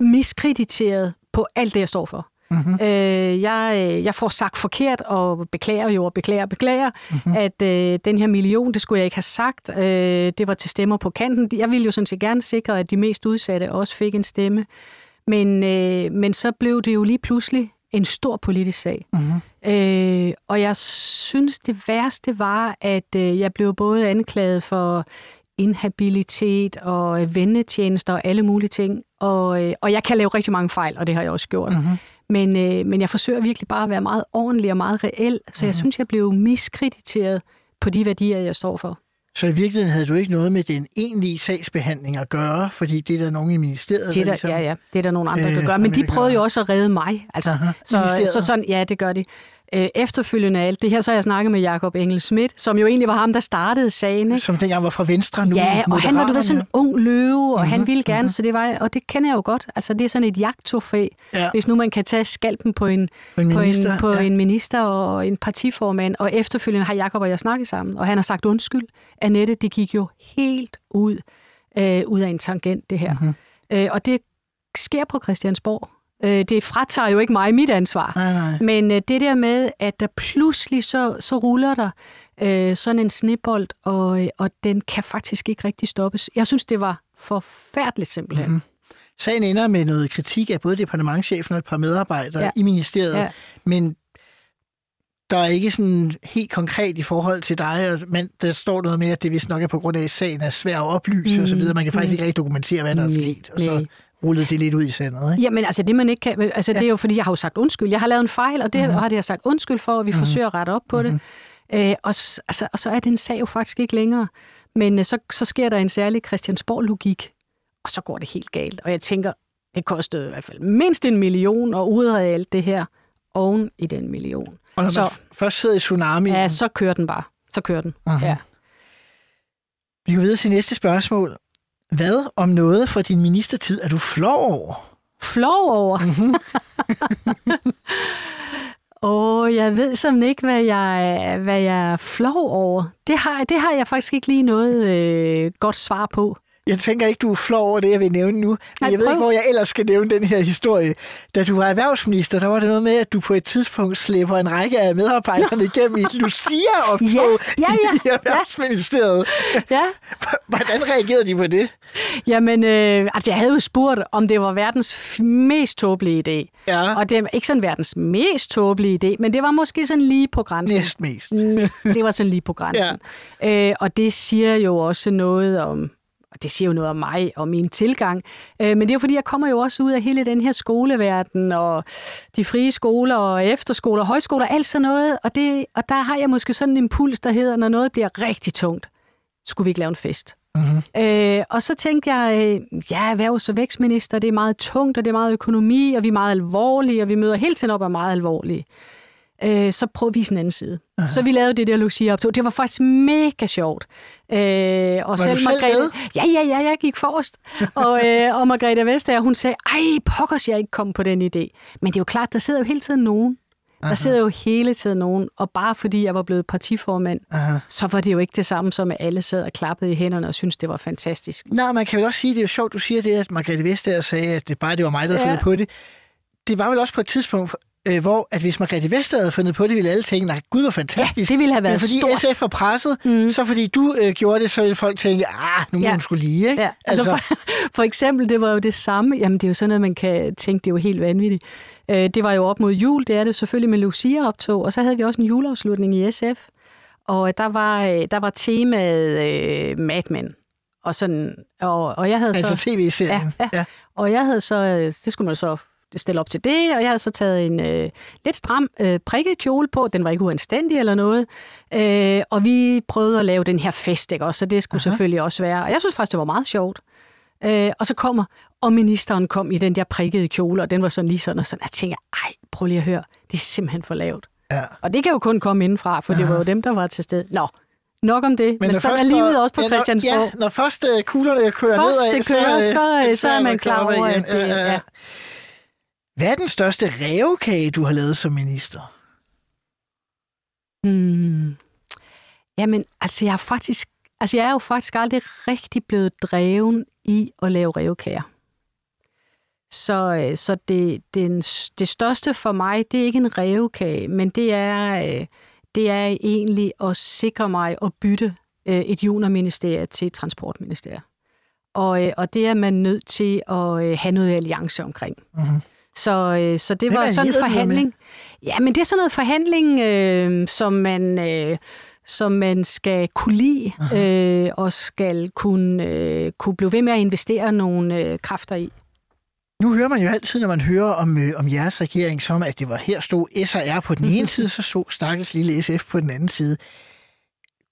miskrediteret på alt det, jeg står for. Mm-hmm. Øh, jeg, øh, jeg får sagt forkert og beklager jo og beklager beklager, mm-hmm. at øh, den her million, det skulle jeg ikke have sagt. Øh, det var til stemmer på kanten. Jeg ville jo sådan set gerne sikre, at de mest udsatte også fik en stemme. Men, øh, men så blev det jo lige pludselig en stor politisk sag. Mm-hmm. Øh, og jeg synes, det værste var, at øh, jeg blev både anklaget for inhabilitet og vennetjenester og alle mulige ting. Og, øh, og jeg kan lave rigtig mange fejl, og det har jeg også gjort. Mm-hmm. Men, øh, men jeg forsøger virkelig bare at være meget ordentlig og meget reel, så jeg synes, jeg blev miskrediteret på de værdier, jeg står for. Så i virkeligheden havde du ikke noget med den egentlige sagsbehandling at gøre, fordi det er der nogen i ministeriet, Det er der, ligesom... ja, ja, det er der nogle andre, der Øh, gør. Men de prøvede jo også at redde mig. Altså, Aha, så, så sådan, ja, det gør de. Øh, efterfølgende af alt det her, så har jeg snakket med Jakob Engel Schmidt, som jo egentlig var ham, der startede sagen. Ikke? Som dengang var fra Venstre nu. Ja, og han var du ved, sådan en ung løve, og Mhm, han ville gerne, så det var, og det kender jeg jo godt. Altså, det er sådan et jagttrofæ, Ja. hvis nu man kan tage skalpen på en, På en på minister, en, på ja. en minister og en partiformand, og efterfølgende har Jakob og jeg snakket sammen, og han har sagt undskyld. Annette, det gik jo helt ud, øh, ud af en tangent, det her. Mhm. Mm-hmm. Øh, og det sker på Christiansborg. Øh, det fratager jo ikke mig mit ansvar. Nej, nej. Men øh, det der med, at der pludselig så, så ruller der øh, sådan en snebold, og, øh, og den kan faktisk ikke rigtig stoppes. Jeg synes, det var forfærdeligt simpelthen. Mm-hmm. Sagen ender med noget kritik af både departementchefen og et par medarbejdere ja. I ministeriet, ja. Men der er ikke sådan helt konkret i forhold til dig, og- men der står noget med, at det vist nok er på grund af, at sagen er svær at oplyse mm. og så videre. Man kan faktisk Mm. ikke rigtig dokumentere, hvad der er sket, og så nej. rullede det lidt ud i sandet. Ikke? Jamen altså, det man ikke kan, altså ja. det er jo fordi, jeg har jo sagt undskyld. Jeg har lavet en fejl, og det Mhm. mm-hmm. har jeg sagt undskyld for, og vi mm-hmm. forsøger at rette op på mm-hmm. det. Øh, og, altså, og så er den sag jo faktisk ikke længere. Men øh, så, så sker der en særlig Christiansborg-logik, og så går det helt galt. Og jeg tænker, det kostede i hvert fald mindst en million at udrede alt det her oven i den million. Og når Så- man først sidder i tsunami, Ja, så kører den bare. Så kører den. Mhm. Ja. vi går videre til næste spørgsmål. Hvad om noget fra din ministertid er du flov over? Flov over. Mhm. Åh, oh, jeg ved sådan ikke, hvad jeg, hvad jeg er flov over. Det har, det har jeg faktisk ikke lige noget øh, godt svar på. Jeg tænker ikke, du er flov over det, jeg vil nævne nu. Men Nej, jeg ved prøv. ikke, hvor jeg ellers skal nævne den her historie. Da du var erhvervsminister, der var det noget med, at du på et tidspunkt slæber en række af medarbejderne igennem i et Lucia-optog Ja, ja, ja, i Erhvervsministeriet. Ja. Hvordan reagerede de på det? Jamen, øh, altså jeg havde jo spurgt, om det var verdens mest tåbelige idé. Ja, Og det er ikke sådan verdens mest tåbelige idé, men det var måske sådan lige på grænsen. næst mest. Det var sådan lige på grænsen. Ja. Øh, og det siger jo også noget om, og det siger jo noget om mig og min tilgang. Øh, men det er jo fordi, jeg kommer jo også ud af hele den her skoleverden, og de frie skoler, og efterskoler, og højskoler, alt sådan noget. Og, det, og der har jeg måske sådan en impuls, der hedder, når noget bliver rigtig tungt, skulle vi ikke lave en fest. Mm-hmm. Øh, og så tænkte jeg, øh, ja, erhvervs- og vækstminister, det er meget tungt, og det er meget økonomi, og vi er meget alvorlige, og vi møder hele tiden op og er meget alvorlige. Øh, så prøv at vise en anden side. Aha. Så vi lavede det der Lucia optog. Det var faktisk mega sjovt. Øh, og Var selv selv Margrethe, med? Ja, ja, ja, jeg gik forrest. og, øh, og Margrethe Vestager, hun sagde, ej, pokkers, jeg ikke kom på den idé. Men det er jo klart, der sidder jo hele tiden nogen. Der sidder jo hele tiden nogen, og bare fordi jeg var blevet partiformand, Aha. så var det jo ikke det samme som, at alle sad og klappede i hænderne og syntes, det var fantastisk. Nej, man kan vel også sige, det er jo sjovt, du siger det, at Margrethe Vestager sagde, at det bare det var mig, der havde Ja. fundet på det. Det var vel også på et tidspunkt, øh, hvor at hvis Margrethe Vestager havde fundet på det, ville alle tænke, nej, gud, hvor fantastisk. Ja, det ville have været Men fordi stort. SF var presset, mm. så fordi du øh, gjorde det, så ville folk tænke, ah, nu må Ja. hun skulle lige, ikke? Ja, altså, for, for eksempel, det var jo det samme. Jamen, det er jo sådan noget, man kan tænke, det er jo helt vanvittigt. Øh, det var jo op mod jul, det er det selvfølgelig med Lucia-optog, og så havde vi også en juleafslutning i SF. Og der var, øh, der var temaet øh, Mad Men. Og, sådan, og, og jeg havde altså så... tv-serien. Ja, ja. Og jeg havde så, øh, det skulle man så stille op til det, og jeg havde så taget en øh, lidt stram øh, prikket kjole på, den var ikke uanstændig eller noget, øh, og vi prøvede at lave den her fest, ikke også, så det skulle Aha. selvfølgelig også være, og jeg synes faktisk, det var meget sjovt. Øh, og så kommer, og ministeren kom i den der prikkede kjole, og den var sådan lige sådan, og sådan, jeg tænker, ej, prøv lige at høre, det er simpelthen for lavt. Ja. Og det kan jo kun komme indenfra, for det var jo dem, der var til stede. Nå, nok om det, men, men sådan er livet også på ja, Christiansborg. Ja, når først øh, kuglerne kører Først nedad, kører, øh, så, øh, så er man klar over, igen. at det- ja. Hvad er den største revkage, du har lavet som minister? Hmm. Jamen, altså jeg, har faktisk, altså jeg er jo faktisk aldrig rigtig blevet dreven i at lave revkager. Så, øh, så det, den, det største for mig, det er ikke en revkage, men det er, øh, det er egentlig at sikre mig at bytte øh, et juniorministerie til et transportministerie. Og, og det er man nødt til at have noget alliance omkring. Mhm. Så, øh, så det Hvem var sådan en forhandling. Ja, men det er sådan noget forhandling, øh, som man... Øh, som man skal kunne lide, øh, og skal kunne, øh, kunne blive ved med at investere nogle øh, kræfter i. Nu hører man jo altid, når man hører om, øh, om jeres regering, som at det var her stod S og R på den ene side, så stod stakkels lille SF på den anden side.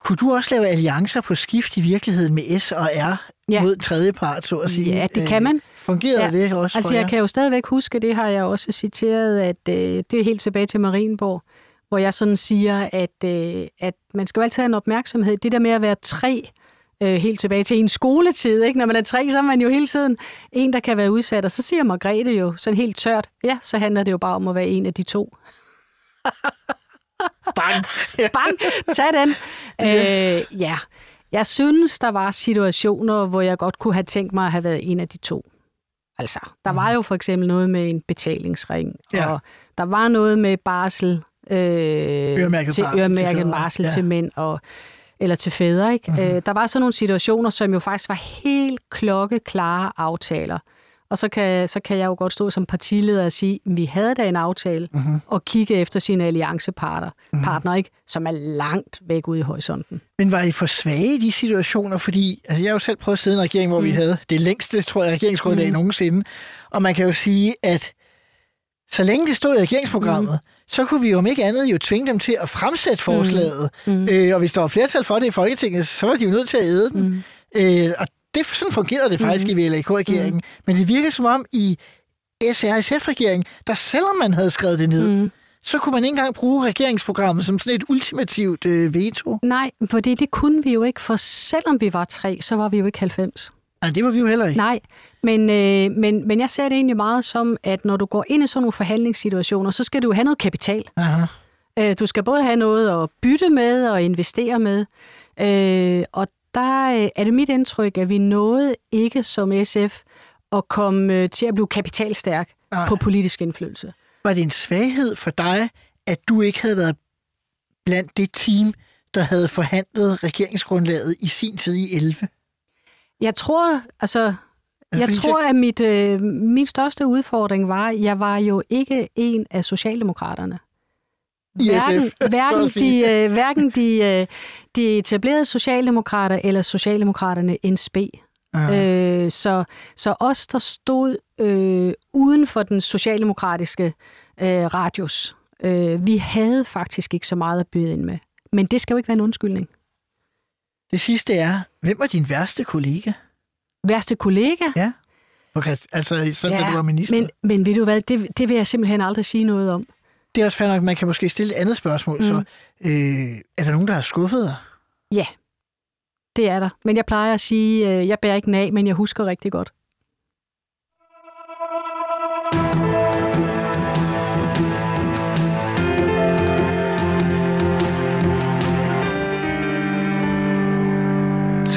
Kunne du også lave alliancer på skift i virkeligheden med S og R Ja. mod tredje part, så at sige? Ja, det kan man. Fungerede Ja. det også Altså, jeg kan jo stadigvæk huske, det har jeg også citeret, at øh, det er helt tilbage til Marienborg, hvor jeg sådan siger, at, øh, at man skal jo altid have en opmærksomhed. Det der med at være tre, øh, helt tilbage til en skoletid, ikke? når man er tre, så er man jo hele tiden en, der kan være udsat. Og så siger Margrethe jo sådan helt tørt, ja, så handler det jo bare om at være en af de to. Bang! Bang, tag den. yes. øh, ja, jeg synes, der var situationer, hvor jeg godt kunne have tænkt mig at have været en af de to. Altså, der var jo for eksempel noget med en betalingsring, Ja. og der var noget med barsel, øh, Øremærket til barsel til øremærket fædre. barsel Ja. til mænd og eller til fædre. Ikke? Mm-hmm. Øh, der var sådan nogle situationer, som jo faktisk var helt klokkeklare aftaler. Og så kan, så kan jeg jo godt stå som partileder og sige, at vi havde da en aftale, mm-hmm. og kigge efter sine alliancepartner, mm-hmm. partner, ikke? som er langt væk ude i horisonten. Men var I for svage i de situationer? Fordi altså, jeg har jo selv prøvet at sidde i en regering, hvor mm. vi havde det længste, tror jeg, regeringsgrundlag mm. nogensinde. Og man kan jo sige, at så længe det stod i regeringsprogrammet, mm. så kunne vi jo om ikke andet jo tvinge dem til at fremsætte forslaget. Mm. Øh, og hvis der var flertal for det i Folketinget, så var de jo nødt til at æde den. Mm. Øh, og det, sådan fungerede det faktisk mm. i VLAK-regeringen. Mm. Men det virkede som om i SRSF-regeringen, der selvom man havde skrevet det ned, mm. så kunne man ikke engang bruge regeringsprogrammet som sådan et ultimativt øh, veto. Nej, fordi det kunne vi jo ikke, for selvom vi var tre, så var vi jo ikke 90. Nej, det var vi jo heller ikke. Nej, men, øh, men, men jeg ser det egentlig meget som, at når du går ind i sådan nogle forhandlingssituationer, så skal du have noget kapital. Aha. Øh, du skal både have noget at bytte med og investere med. Øh, og der øh, er det mit indtryk, at vi nåede ikke som SF at komme øh, til at blive kapitalstærk Nej. på politisk indflydelse. Var det en svaghed for dig, at du ikke havde været blandt det team, der havde forhandlet regeringsgrundlaget i sin tid i 11? Jeg tror, altså, jeg fordi tror, at mit, øh, min største udfordring var, at jeg var jo ikke en af Socialdemokraterne. Hverken, SF, så hverken, de, øh, hverken de, øh, de etablerede socialdemokrater eller Socialdemokraterne NSB. Øh, så, så os, der stod øh, uden for den socialdemokratiske øh, radius, øh, vi havde faktisk ikke så meget at byde ind med. Men det skal jo ikke være en undskyldning. Det sidste er, hvem var din værste kollega? Værste kollega? Ja. Okay, altså sådan, ja, da du var minister. Men, men ved du hvad, det, det vil jeg simpelthen aldrig sige noget om. Det er også fair nok, man kan måske stille et andet spørgsmål. Mm. Så øh, er der nogen, der har skuffet dig? Ja, det er der. Men jeg plejer at sige, øh, jeg bærer ikke nag, men jeg husker rigtig godt. –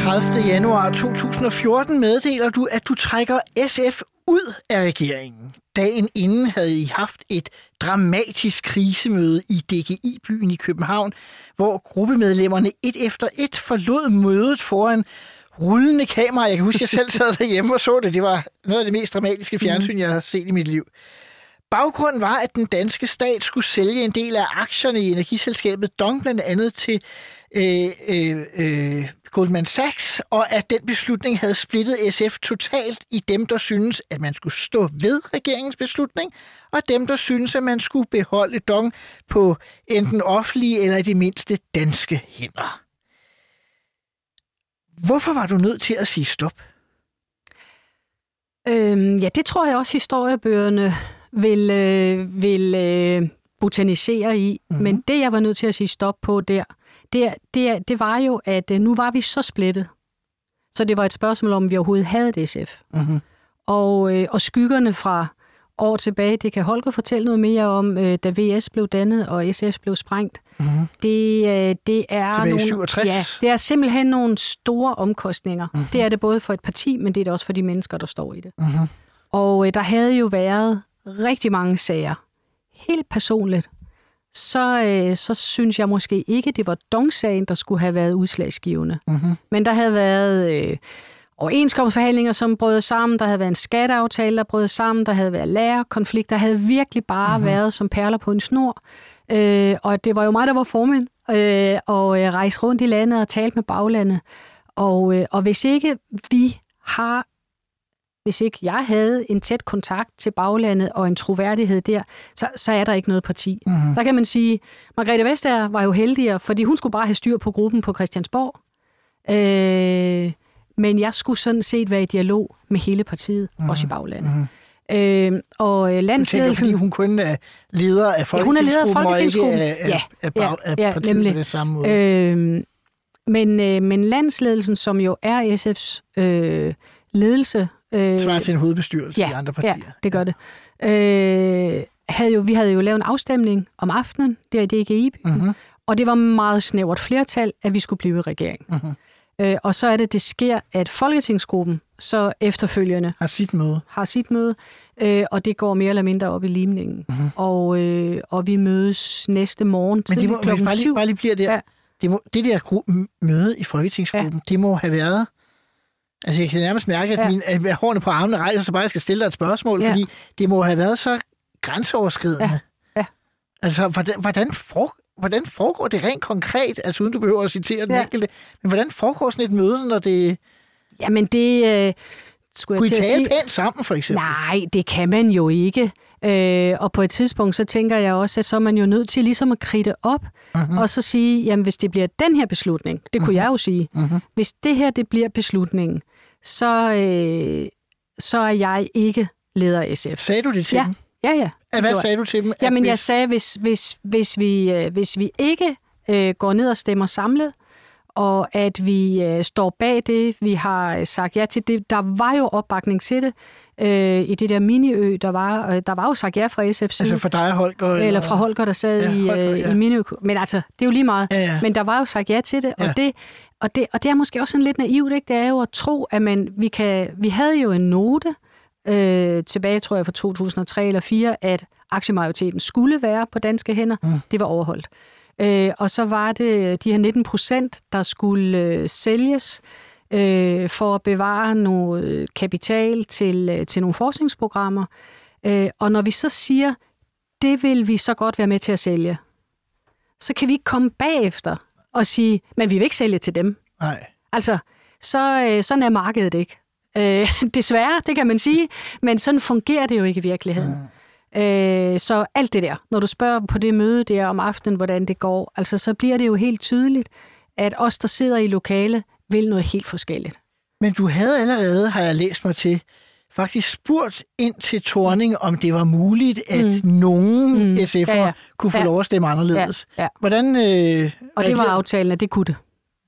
30. januar 2014 meddeler du, at du trækker SF ud af regeringen. Dagen inden havde I haft et dramatisk krisemøde i DGI-byen i København, hvor gruppemedlemmerne et efter et forlod mødet foran rullende kamera. Jeg kan huske, at jeg selv sad derhjemme og så det. Det var noget af det mest dramatiske fjernsyn, jeg har set i mit liv. Baggrunden var, at den danske stat skulle sælge en del af aktierne i energiselskabet Dong, blandt andet til øh, øh, øh, Goldman Sachs, og at den beslutning havde splittet SF totalt i dem, der synes, at man skulle stå ved regeringens beslutning, og dem, der synes, at man skulle beholde Dong på enten offentlige eller i det mindste danske hænder. Hvorfor var du nødt til at sige stop? Øhm, ja, det tror jeg også historiebøgerne vil, øh, vil øh, botanisere i. Mm-hmm. Men det, jeg var nødt til at sige stop på der, det, det, det var jo, at øh, nu var vi så splittet. Så det var et spørgsmål om, vi overhovedet havde det SF. Mm-hmm. Og, øh, og skyggerne fra år tilbage, det kan Holger fortælle noget mere om, øh, da VS blev dannet og SF blev sprængt. Mm-hmm. Det, øh, det er Tilbage nogle, 67. Ja, det er simpelthen nogle store omkostninger. Mhm. Mm-hmm. Det er det både for et parti, men det er det også for de mennesker, der står i det. Mm-hmm. Og øh, der havde jo været rigtig mange sager. Helt personligt, så, øh, så synes jeg måske ikke, det var Dong-sagen, der skulle have været udslagsgivende. Mm-hmm. Men der havde været øh, overenskomstforhandlinger, som brød sammen. Der havde været en skatteaftale, der brød sammen. Der havde været lærerkonflikter. Der havde virkelig bare mm-hmm. været som perler på en snor. Øh, og det var jo mig, der var formand, øh, og øh, rejste rundt i landet og talte med baglandet. Og, øh, og hvis ikke vi har hvis ikke jeg havde en tæt kontakt til baglandet og en troværdighed der, så, så er der ikke noget parti. Mm-hmm. Der kan man sige, Margrethe Vestager var jo heldigere, fordi hun skulle bare have styr på gruppen på Christiansborg. Øh, men jeg skulle sådan set være i dialog med hele partiet, mm-hmm. også i baglandet. Mm-hmm. Øh, og Du landsledelsen... tænker, fordi hun kun er leder af Ja, hun er leder af folketingsgruppen, og ikke Folketingsgruppen. af, af, af, Ja, af ja, nemlig. på det samme måde. Øh, men, øh, men landsledelsen, som jo er SF's øh, ledelse... Øh, Svarer til en hovedbestyrelse ja, i andre partier. Ja, det gør det. Øh, havde jo, vi havde jo lavet en afstemning om aftenen der i DGI, Mm-hmm. og det var meget snævert flertal, at vi skulle blive i regering. Mm-hmm. Øh, og så er det, det sker, at Folketingsgruppen så efterfølgende Har sit møde. har sit møde, øh, og det går mere eller mindre op i limningen. Mhm. Og, øh, og vi mødes næste morgen Men det tidligt må, hvis klokken bare lige, syv. bare lige bliver der. Ja. Det, må, det der gru- m- møde i Folketingsgruppen, ja. det må have været... Altså, jeg kan nærmest mærke, at, Ja. ja. min, at hårene på armene rejser sig bare, jeg skal stille dig et spørgsmål, Ja. fordi det må have været så grænseoverskridende. Ja. Ja. Altså, hvordan, hvordan, for, hvordan foregår det rent konkret, altså uden du behøver at citere den ja. enkelte, men hvordan foregår sådan et møde, når det... Jamen det øh, skulle Kunne jeg I til at tale sige. pænt sammen, for eksempel? Nej, det kan man jo ikke. Øh, og på et tidspunkt, så tænker jeg også, at så er man jo nødt til ligesom at kridte op, Mhm. og så sige, jamen hvis det bliver den her beslutning, det kunne jeg jo sige, Mhm. hvis det her det bliver beslutningen, så, øh, så er jeg ikke leder af SF. Sagde du det til Ja, dem? Ja, ja. Hvad gjorde sagde du til dem? At Jamen, jeg hvis- sagde, hvis, hvis, hvis, vi, øh, hvis vi ikke øh, går ned og stemmer samlet, og at vi øh, står bag det, vi har øh, sagt ja til det. Der var jo opbakning til det øh, i det der miniø, der var. Øh, der var jo sagt ja fra SF's side. Altså for dig, Holger? eller fra Holger, der sad Ja, i, Holger, øh, ja. i miniø. Men altså, det er jo lige meget. Ja, ja. Men der var jo sagt ja til det, Ja. og det, og det, og det er måske også sådan lidt naivt, ikke? Det er jo at tro, at man, vi, kan, vi havde jo en note øh, tilbage, tror jeg, fra 2003 eller 2004, at aktiemajoriteten skulle være på danske hænder. Mm. Det var overholdt. Øh, og så var det de her 19 procent, der skulle øh, sælges øh, for at bevare noget kapital til, øh, til nogle forskningsprogrammer. Øh, og når vi så siger, det vil vi så godt være med til at sælge, så kan vi ikke komme bagefter og sige, men vi vil ikke sælge til dem. Nej. Altså, så, øh, sådan er markedet ikke. Øh, desværre, det kan man sige. Men sådan fungerer det jo ikke i virkeligheden. Øh, så alt det der, når du spørger på det møde der om aftenen, hvordan det går, altså så bliver det jo helt tydeligt, at os, der sidder i lokale, vil noget helt forskelligt. Men du havde allerede, har jeg læst mig til, faktisk spurgt ind til Torning, om det var muligt, at mm. nogen mm. SF'er ja, ja. kunne få ja. lov at stemme anderledes. Ja, ja. Hvordan øh, Og det var aftalen, at det kunne det.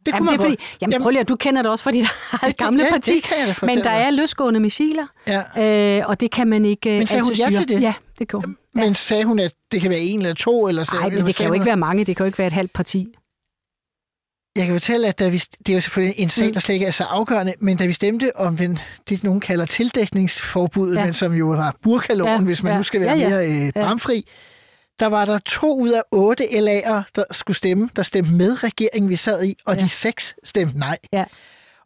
Det kunne Jamen, man det er fordi, jamen, Jamen- prøv lige, at- du kender det også fra dit eget gamle ja, parti. det kan jeg men der er løsgående missiler, Ja. øh, og det kan man ikke Men sagde altid hun ja til det? Ja, det gjorde hun. Men sagde hun, at det kan være en eller to? Eller Nej, eller men hvad det kan jo ikke være mange. Det kan jo ikke være et halvt parti. Jeg kan fortælle, at da vi, det er jo selvfølgelig en sag, Mm. der slet ikke er så afgørende, men da vi stemte om den, det, nogen kalder tildækningsforbuddet, ja. Ja. men som jo var burkaloven, ja. Ja, hvis man ja. nu skal være Ja, ja. mere øh, bramfri, der var der to ud af otte LA'er, der skulle stemme, der stemte med regeringen, vi sad i, og ja. De seks stemte nej. Ja.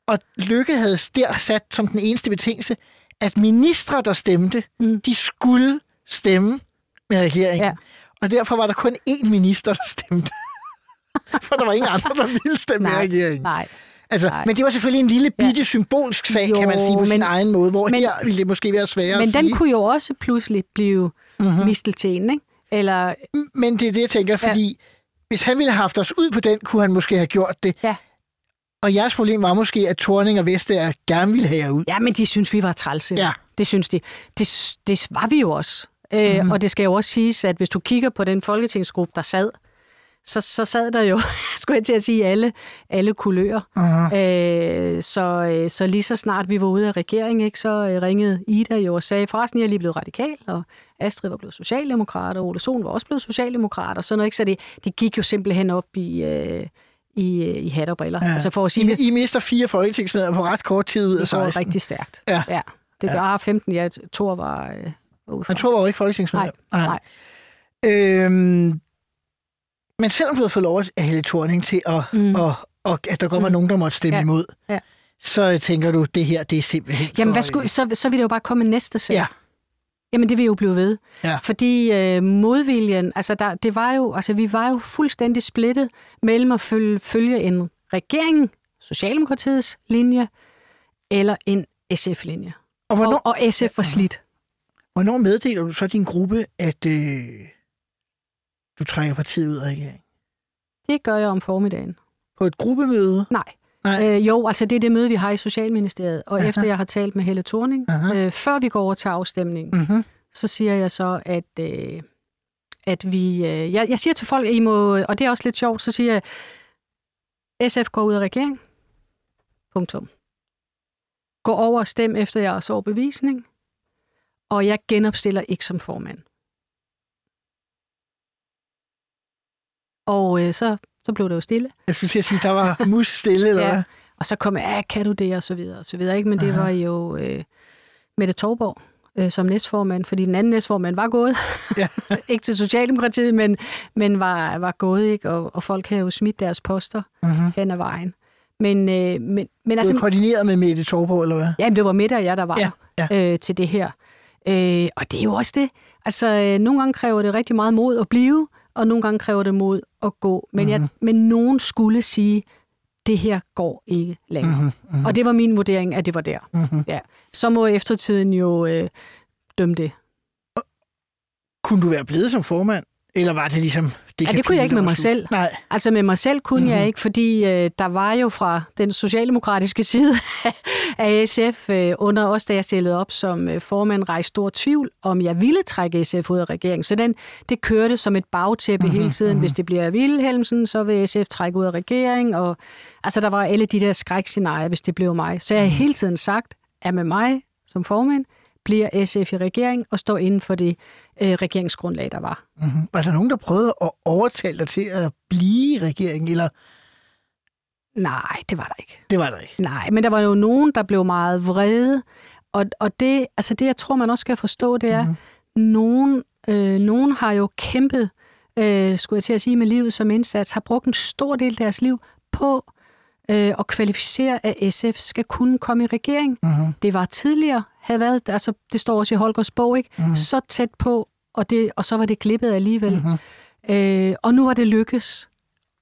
Og Lykke havde der sat som den eneste betingelse, at ministre, der stemte, Mm. de skulle stemme med regeringen. Ja. Og derfor var der kun én minister, der stemte. For der var ingen andre, der ville stemme med Nej, regeringen. nej. Altså, Nej. men det var selvfølgelig en lille bitte ja. symbolsk sag, jo, kan man sige, på men, sin egen måde, hvor men, her ville det måske være sværere Men at den sige. kunne jo også pludselig blive Mhm. mm-hmm. mistelten, ikke? Eller, Men det er det, jeg tænker, fordi ja. hvis han ville have haft os ud på den, kunne han måske have gjort det. Ja. Og jeres problem var måske, at Torning og Vestager gerne ville have jer ud. ja, men de synes, vi var trælse. Ja. Det synes de. Det, det var vi jo også. Øh, Mhm. Og det skal jo også siges, at hvis du kigger på den folketingsgruppe, der sad, så, så sad der jo, skulle jeg til at sige, alle, alle kulører. Uh-huh. Øh, så, øh, så lige så snart vi var ude af regeringen, ikke, så øh, ringede Ida jo og sagde, forresten, jeg er lige blevet radikal, og Astrid var blevet socialdemokrat, og Ole Sohn var også blevet socialdemokrat, og sådan noget. Ikke? Så det, det gik jo simpelthen op i, øh, i, øh, i hat og briller. Ja. Altså for at sige I, I mister fire folketingsmedlemmer på ret kort tid ud af det går 16. rigtig stærkt. Ja. ja. Det gør ja. 15, ja, Thor var øh, var udefra. Men Thor var jo ikke folketingsmedlem. Nej, nej. Øhm, men selvom du havde fået lov at hælde Torning til, at, mm. Og, og at der godt var Mm. nogen, der måtte stemme Ja. imod, Ja. så tænker du, det her, det er simpelthen Jamen, for, hvad skulle, så, så vil det jo bare komme næste sag. Ja. Jamen, det vil jo blive ved. Ja. Fordi øh, modviljen, altså, der, det var jo, altså, vi var jo fuldstændig splittet mellem at følge, følge en regering, Socialdemokratiets linje, eller en SF-linje. Og hvornår, Og, og SF var slidt. hvornår meddeler du så din gruppe, at øh, du trækker partiet ud af regeringen? Det gør jeg om formiddagen. På et gruppemøde? Nej. Nej. Øh, jo, altså det er det møde, vi har i Socialministeriet. Og Aha. efter jeg har talt med Helle Thorning, Aha. øh, før vi går over til afstemningen, Mm-hmm. så siger jeg så, at, øh, at vi... Øh, jeg, jeg siger til folk, at I må... Og det er også lidt sjovt, så siger jeg, SF går ud af regering. Punktum. Gå over og stem efter jeres overbevisning. Og jeg genopstiller ikke som formand. Og øh, så, så blev det jo stille. Jeg skulle til at sige, der var mus stille, eller Ja. hvad? Og så kom jeg, ja, kan du det, og så videre, og så videre. Ikke? Men det Aha. var jo øh, Mette Torborg øh, som næstformand, fordi den anden næstformand var gået. Ja. ikke til Socialdemokratiet, men, men var, var gået, ikke? Og, og folk havde jo smidt deres poster Mm-hmm. hen ad vejen. Men, øh, men, men Du altså, er koordineret med Mette Torborg, eller hvad? ja, det var Mette og jeg, der var Ja, ja, Øh, til det her. Øh, og det er jo også det. Altså, øh, nogle gange kræver det rigtig meget mod at blive, og nogle gange kræver det mod at gå. Men, jeg, Mhm. men nogen skulle sige, det her går ikke længere. Mm-hmm. Mm-hmm. Og det var min vurdering, at det var der. Mm-hmm. Ja. Så må eftertiden jo øh, dømme det. Kunne du være blevet som formand? Eller var det ligesom... Det, Ja, det kunne jeg ikke med mig selv. Nej. Altså med mig selv kunne mm-hmm. Mhm. jeg ikke, fordi øh, der var jo fra den socialdemokratiske side af SF, øh, under os, da jeg stillede op som øh, formand, rejst stor tvivl, om jeg ville trække SF ud af regeringen. Så den, det kørte som et bagtæppe mm-hmm. hele tiden. Hvis det bliver Wilhelmsen, så vil SF trække ud af regeringen. Og, altså der var alle de der skrækscenarier, hvis det blev mig. Så jeg har hele tiden sagt, at med mig som formand, bliver SF i regering og står inden for det øh, regeringsgrundlag, der var. Mm-hmm. Var der nogen, der prøvede at overtale dig til at blive i regeringen, eller Nej, det var der ikke. det var der ikke? Nej, men der var jo nogen, der blev meget vrede. Og, og det, altså det, jeg tror, man også skal forstå, det er, Mhm. mm. nogen, øh, nogen har jo kæmpet, øh, skulle jeg til at sige, med livet som indsats, har brugt en stor del af deres liv på øh, at kvalificere, at SF skal kunne komme i regering. Mm-hmm. Det var tidligere, havde været, altså det står også i Holgers bog, ikke? Mhm. Mm. så tæt på, og, det, og så var det klippet alligevel. Mm-hmm. Øh, og nu var det lykkes,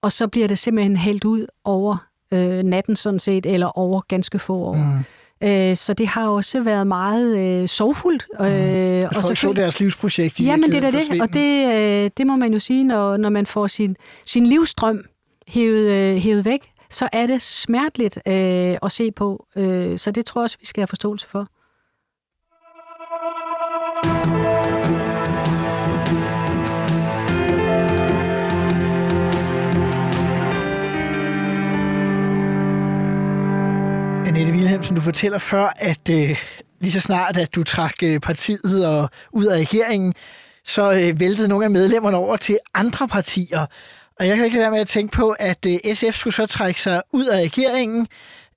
og så bliver det simpelthen hældt ud over øh, natten sådan set, eller over ganske få år. Mm. Øh, så det har også været meget øh, sorgfuldt. Øh, At og folk så selvfølgelig- deres livsprojekt i Ja, men det er det, og det, øh, det må man jo sige, når, når man får sin, sin livstrøm hævet, øh, hævet væk, så er det smerteligt øh, at se på. Øh, så det tror jeg også, vi skal have forståelse for. Annette Wilhelmsen, du fortæller før, at øh, lige så snart, at du trak øh, partiet og ud af regeringen, så øh, væltede nogle af medlemmerne over til andre partier. Og jeg kan ikke lade være med at tænke på, at øh, SF skulle så trække sig ud af regeringen.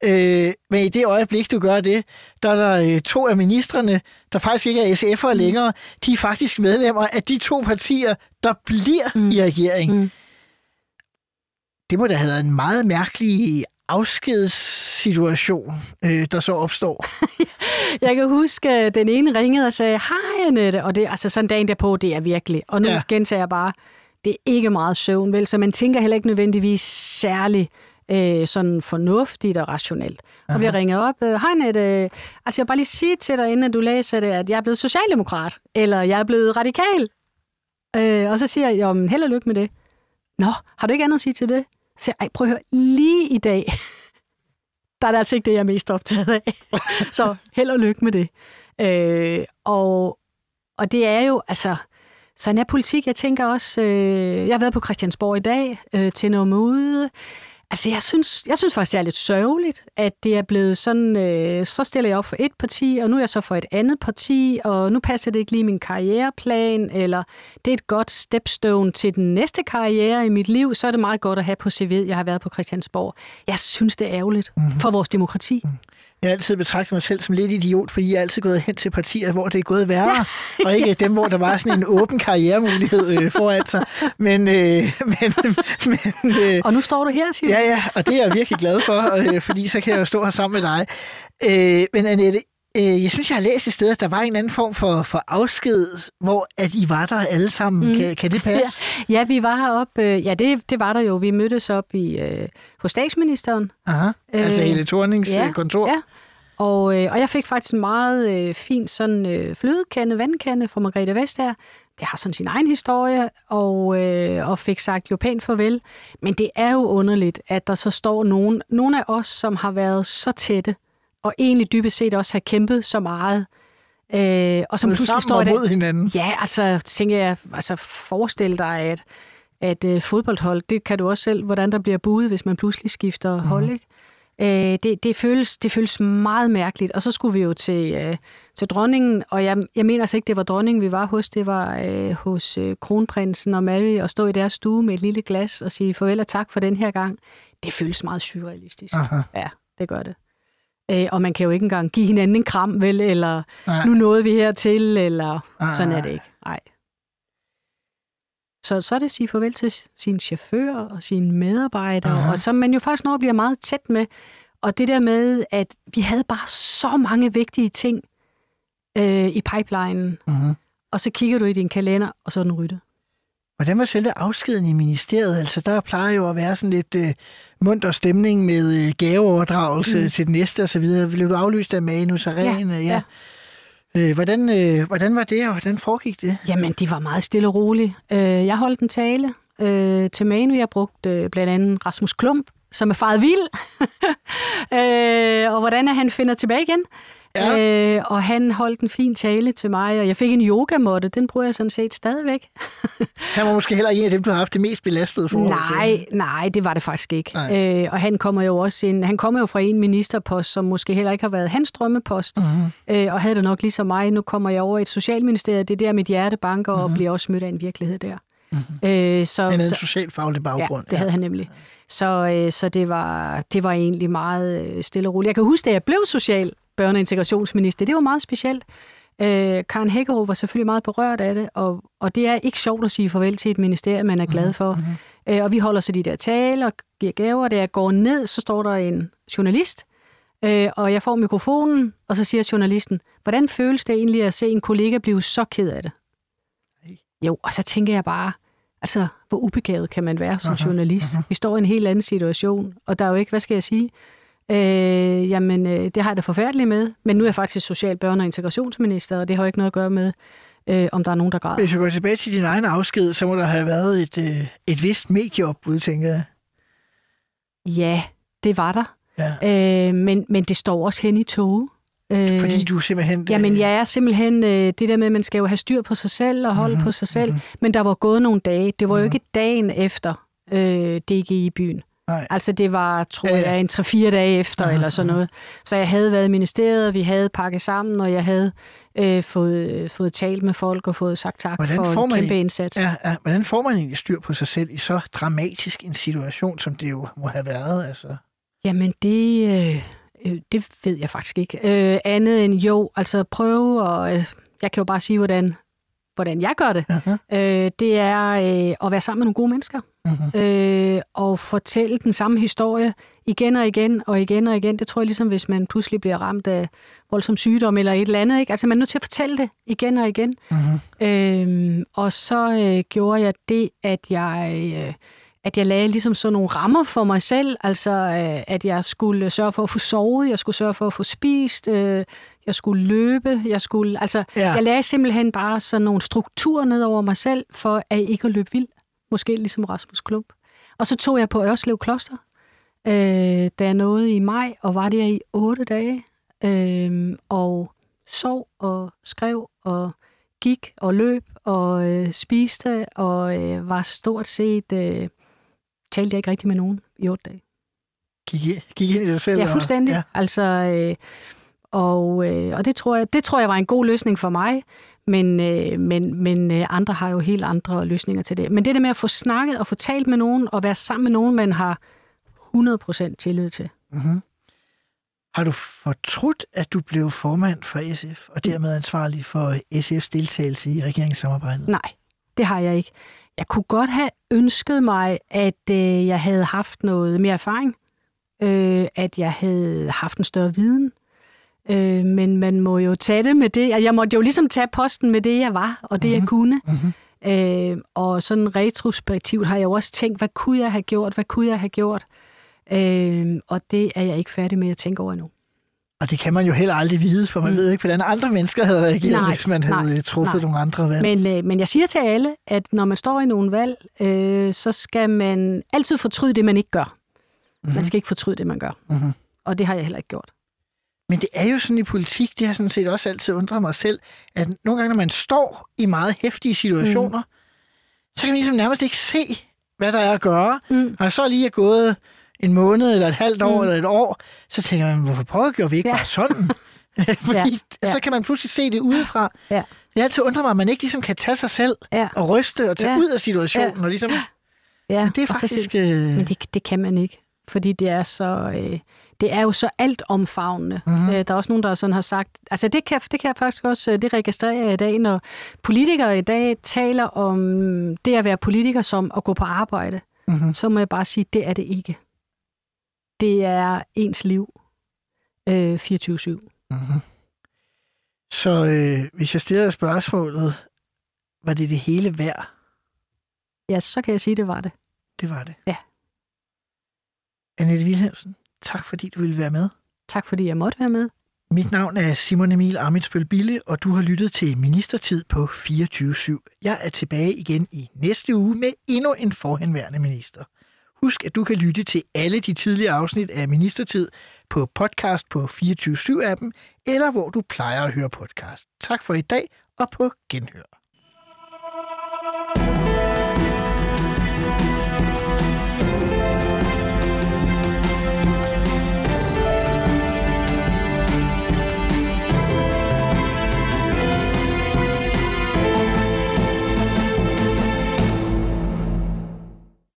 Øh, men i det øjeblik, du gør det, der er der øh, to af ministerne, der faktisk ikke er SF'ere længere, de er faktisk medlemmer af de to partier, der bliver mm. i regeringen. Mm. Det må da have været en meget mærkelig afskedssituation, øh, der så opstår. Jeg kan huske, at den ene ringede og sagde, hej Annette, og det, altså sådan dagen derpå, det er virkelig. Og nu ja. gentager jeg bare, det er ikke meget søvn, vel? Så man tænker heller ikke nødvendigvis særlig øh, sådan fornuftigt og rationelt. Og bliver ringet op, øh, hej Annette, altså jeg bare lige sige til dig, inden du læser det, at jeg er blevet socialdemokrat, eller jeg er blevet radikal. Øh, og så siger jeg, jo, men held og lykke med det. Nå, har du ikke andet at sige til det? Så jeg, ej, prøv at høre, lige i dag, der er det altså ikke det, jeg er mest optaget af. Så held og lykke med det. Øh, og, og det er jo, altså, sådan er politik. Jeg tænker også, øh, jeg har været på Christiansborg i dag øh, til noget møde. Altså, jeg synes, jeg synes faktisk, det er lidt sørgeligt, at det er blevet sådan, øh, så stiller jeg op for et parti, og nu er jeg så for et andet parti, og nu passer det ikke lige min karriereplan, eller det er et godt stepstone til den næste karriere i mit liv, så er det meget godt at have på CV'et, jeg har været på Christiansborg. Jeg synes, det er ærgerligt mm-hmm. for vores demokrati. Mm. Jeg har altid betragtet mig selv som lidt idiot, fordi jeg er altid gået hen til partier, hvor det er gået værre, ja. og ikke dem, hvor der var sådan en åben karrieremulighed øh, foran sig. Men, øh, men, men øh, Og nu står du her, siger ja, ja, og det er jeg virkelig glad for, øh, fordi så kan jeg jo stå her sammen med dig. Øh, men Annette, øh, jeg synes, jeg har læst et sted, at der var en anden form for, for afsked, hvor at I var der alle sammen. Mm. Kan, kan det passe? Ja, vi var heroppe. øh, Ja, det, det var der jo. Vi mødtes op i, øh, hos statsministeren. Aha, altså Øh, hele Thornings ja, øh, kontor. Ja. Og, øh, og jeg fik faktisk en meget øh, fin sådan øh, flødekande, vandkande fra Margrethe Vestager. Det har sådan sin egen historie, og, øh, og fik sagt jo pænt farvel. Men det er jo underligt, at der så står nogen, nogle af os, som har været så tætte, og egentlig dybest set også har kæmpet så meget, øh, og som Gået pludselig står mod hinanden. Ja, altså tænker jeg, altså forestil dig, at, at uh, fodboldhold, det kan du også selv, hvordan der bliver budet, hvis man pludselig skifter mm. hold, ikke? Uh, det, det, føles, det føles meget mærkeligt. Og så skulle vi jo til, uh, til dronningen, og jeg, jeg mener altså ikke, det var dronningen, vi var hos. Det var uh, hos uh, kronprinsen og Mary, og stå i deres stue med et lille glas og sige farvel og tak for den her gang. Det føles meget surrealistisk. Aha. Ja, det gør det. Uh, og man kan jo ikke engang give hinanden en kram, vel? Eller Nej. nu nåede vi hertil, eller Nej, sådan er det ikke. Nej. Så, så er det at sige farvel til sin chauffør og sine medarbejdere, Aha. og som man jo faktisk når bliver meget tæt med. Og det der med, at vi havde bare så mange vigtige ting øh, i pipelinen, Mm-hmm. og så kigger du i din kalender, og så er den ryddet. Hvordan var selve afskeden i ministeriet? Altså, der plejer jo at være sådan lidt øh, munter stemning med øh, gaveoverdragelse mm. til den næste og så videre. Blev du aflyst af Manus Ren? Ja, ja. Øh, hvordan, øh, hvordan var det, og hvordan foregik det? Jamen, de var meget stille og rolige. Øh, jeg holdt en tale øh, til Manu. Jeg brugte øh, blandt andet Rasmus Klump, som er faret vild. øh, og hvordan er han finder tilbage igen. Ja. Øh, og han holdt en fin tale til mig, og jeg fik en yogamåtte. Den bruger jeg sådan set stadigvæk. Han var måske heller en af dem, du har haft det mest belastede forhold til. Nej, nej, det var det faktisk ikke. Nej. Øh, og han kommer jo også ind, han kommer jo fra en ministerpost, som måske heller ikke har været hans drømmepost. Mm-hmm. Øh, og havde det nok ligesom mig. Nu kommer jeg over i et socialministeriet. Det er der, mit hjerte banker, mm-hmm. og bliver også mødt af en virkelighed der. Mm-hmm. Øh, så, Han havde en så, socialfaglig baggrund. Ja, det havde han nemlig. Så, øh, så det, var, det var egentlig meget øh, stille og roligt. Jeg kan huske, da jeg blev social børne- og integrationsminister, det var meget specielt. Øh, Karen Hækkerup var selvfølgelig meget berørt af det, og, og det er ikke sjovt at sige farvel til et ministerium, man er glad for. Mm-hmm. Øh, og vi holder så de der taler og giver gaver. Da jeg går ned, så står der en journalist, øh, og jeg får mikrofonen, og så siger journalisten, hvordan føles det egentlig at se en kollega blive så ked af det? Jo, og så tænker jeg bare, altså, hvor ubegavet kan man være som Aha, journalist? Vi står i en helt anden situation, og der er jo ikke, hvad skal jeg sige, Øh, jamen, øh, det har jeg det forfærdeligt med. Men nu er jeg faktisk social børne- og integrationsminister, og det har jo ikke noget at gøre med, øh, om der er nogen, der græder. Hvis vi går tilbage til din egen afsked, så må der have været et, øh, et vist medieopbud, tænker jeg. Ja, det var der. Ja. Øh, men, men det står også hen i tog. Øh, Fordi du simpelthen... Jamen, jeg er simpelthen øh, det der med, at man skal jo have styr på sig selv og holde Mhm, mm-hmm, på sig selv. Mm-hmm. Men der var gået nogle dage. Det var jo Mhm. ikke dagen efter øh, DG i byen. Nej. Altså, det var, tror Ja, ja. jeg, en 3-4 dage efter eller sådan noget. Så jeg havde været i ministeriet, vi havde pakket sammen, og jeg havde øh, fået, øh, fået talt med folk og fået sagt tak Hvordan for en kæmpe indsats. Ja, ja. Hvordan får man egentlig styr på sig selv i så dramatisk en situation, som det jo må have været? Altså? Jamen, det, øh, øh, det ved jeg faktisk ikke. Øh, andet end jo, altså prøve, og øh, jeg kan jo bare sige, hvordan, hvordan jeg gør det. Uh-huh. Øh, det er øh, at være sammen med nogle gode mennesker. Uh-huh. Øh, og fortælle den samme historie igen og igen og igen og igen. Det tror jeg ligesom, hvis man pludselig bliver ramt af voldsom sygdom eller et eller andet. Ikke? Altså man er nødt til at fortælle det igen og igen. Uh-huh. Øh, og så øh, gjorde jeg det, at jeg... Øh, at jeg lagde ligesom sådan nogle rammer for mig selv, altså øh, at jeg skulle sørge for at få sovet, jeg skulle sørge for at få spist, øh, jeg skulle løbe, jeg skulle, altså Ja. jeg lagde simpelthen bare sådan nogle strukturer ned over mig selv, for at ikke at løbe vild, måske ligesom Rasmus Klump. Og så tog jeg på Ørslev Kloster, øh, da jeg nåede i maj, og var der i otte dage, øh, og sov og skrev og gik og løb og øh, spiste, og øh, var stort set, øh, talte jeg ikke rigtig med nogen i otte dage. Gik, gik ind i sig selv? Ja, og- fuldstændig. Ja. Ja. Altså, øh, og øh, og det, tror jeg, det tror jeg var en god løsning for mig, men, øh, men, men øh, andre har jo helt andre løsninger til det. Men det der med at få snakket og få talt med nogen, og være sammen med nogen, man har 100% tillid til. Mm-hmm. Har du fortrudt, at du blev formand for SF, og dermed ansvarlig for SF's deltagelse i regeringssamarbejdet? Nej, det har jeg ikke. Jeg kunne godt have ønsket mig, at øh, jeg havde haft noget mere erfaring, øh, at jeg havde haft en større viden, øh, men man må jo tage det med det. Jeg måtte jo ligesom tage posten med det, jeg var, og det, mm-hmm. jeg kunne. Mm-hmm. Øh, og sådan retrospektivt har jeg jo også tænkt, hvad kunne jeg have gjort, hvad kunne jeg have gjort? Øh, og det er jeg ikke færdig med at tænke over endnu. Og det kan man jo heller aldrig vide, for man mm. Ved ikke, hvordan andre mennesker havde reageret, Nej, hvis man havde nej, truffet nej. nogle andre valg. Men, øh, men jeg siger til alle, at når man står i nogle valg, øh, så skal man altid fortryde det, man ikke gør. Mm-hmm. Man skal ikke fortryde det, man gør. Mhm. Og det har jeg heller ikke gjort. Men det er jo sådan i politik, det har sådan set også altid undret mig selv, at nogle gange, når man står i meget hæftige situationer, mm. så kan man ligesom nærmest ikke se, hvad der er at gøre. Mm. Og så lige er gået en måned, eller et halvt år, Mm. eller et år, så tænker man, hvorfor prøver gjorde vi ikke Ja. bare sådan? Fordi Ja, ja. så kan man pludselig se det udefra. Ja. Det har altid undret mig, at man ikke ligesom kan tage sig selv Ja. og ryste og tage Ja. ud af situationen. Og ligesom, Ja, det er så faktisk... Øh, Men det, det kan man ikke, fordi det er så øh, det er jo så alt omfavnende. Mhm. Mm-hmm. Øh, der er også nogen, der sådan har sagt, altså det kan, det kan jeg faktisk også, øh, det registrerer jeg i dag, når politikere i dag taler om det at være politiker som at gå på arbejde, Mhm. så må jeg bare sige, det er det ikke. Det er ens liv øh, 24-7. Mhm. Så øh, hvis jeg stiller spørgsmålet, var det det hele værd? Ja, så kan jeg sige, det var det. Det var det. Ja. Annette Wilhelmsen, tak fordi du ville være med. Tak fordi jeg måtte være med. Mit navn er Simon Emil Amitsbøl Bille, og du har lyttet til Ministertid på 24-7. Jeg er tilbage igen i næste uge med endnu en forhenværende minister. Husk, at du kan lytte til alle de tidligere afsnit af Ministertid på podcast på 24-7-appen, eller hvor du plejer at høre podcast. Tak for i dag, og på genhør.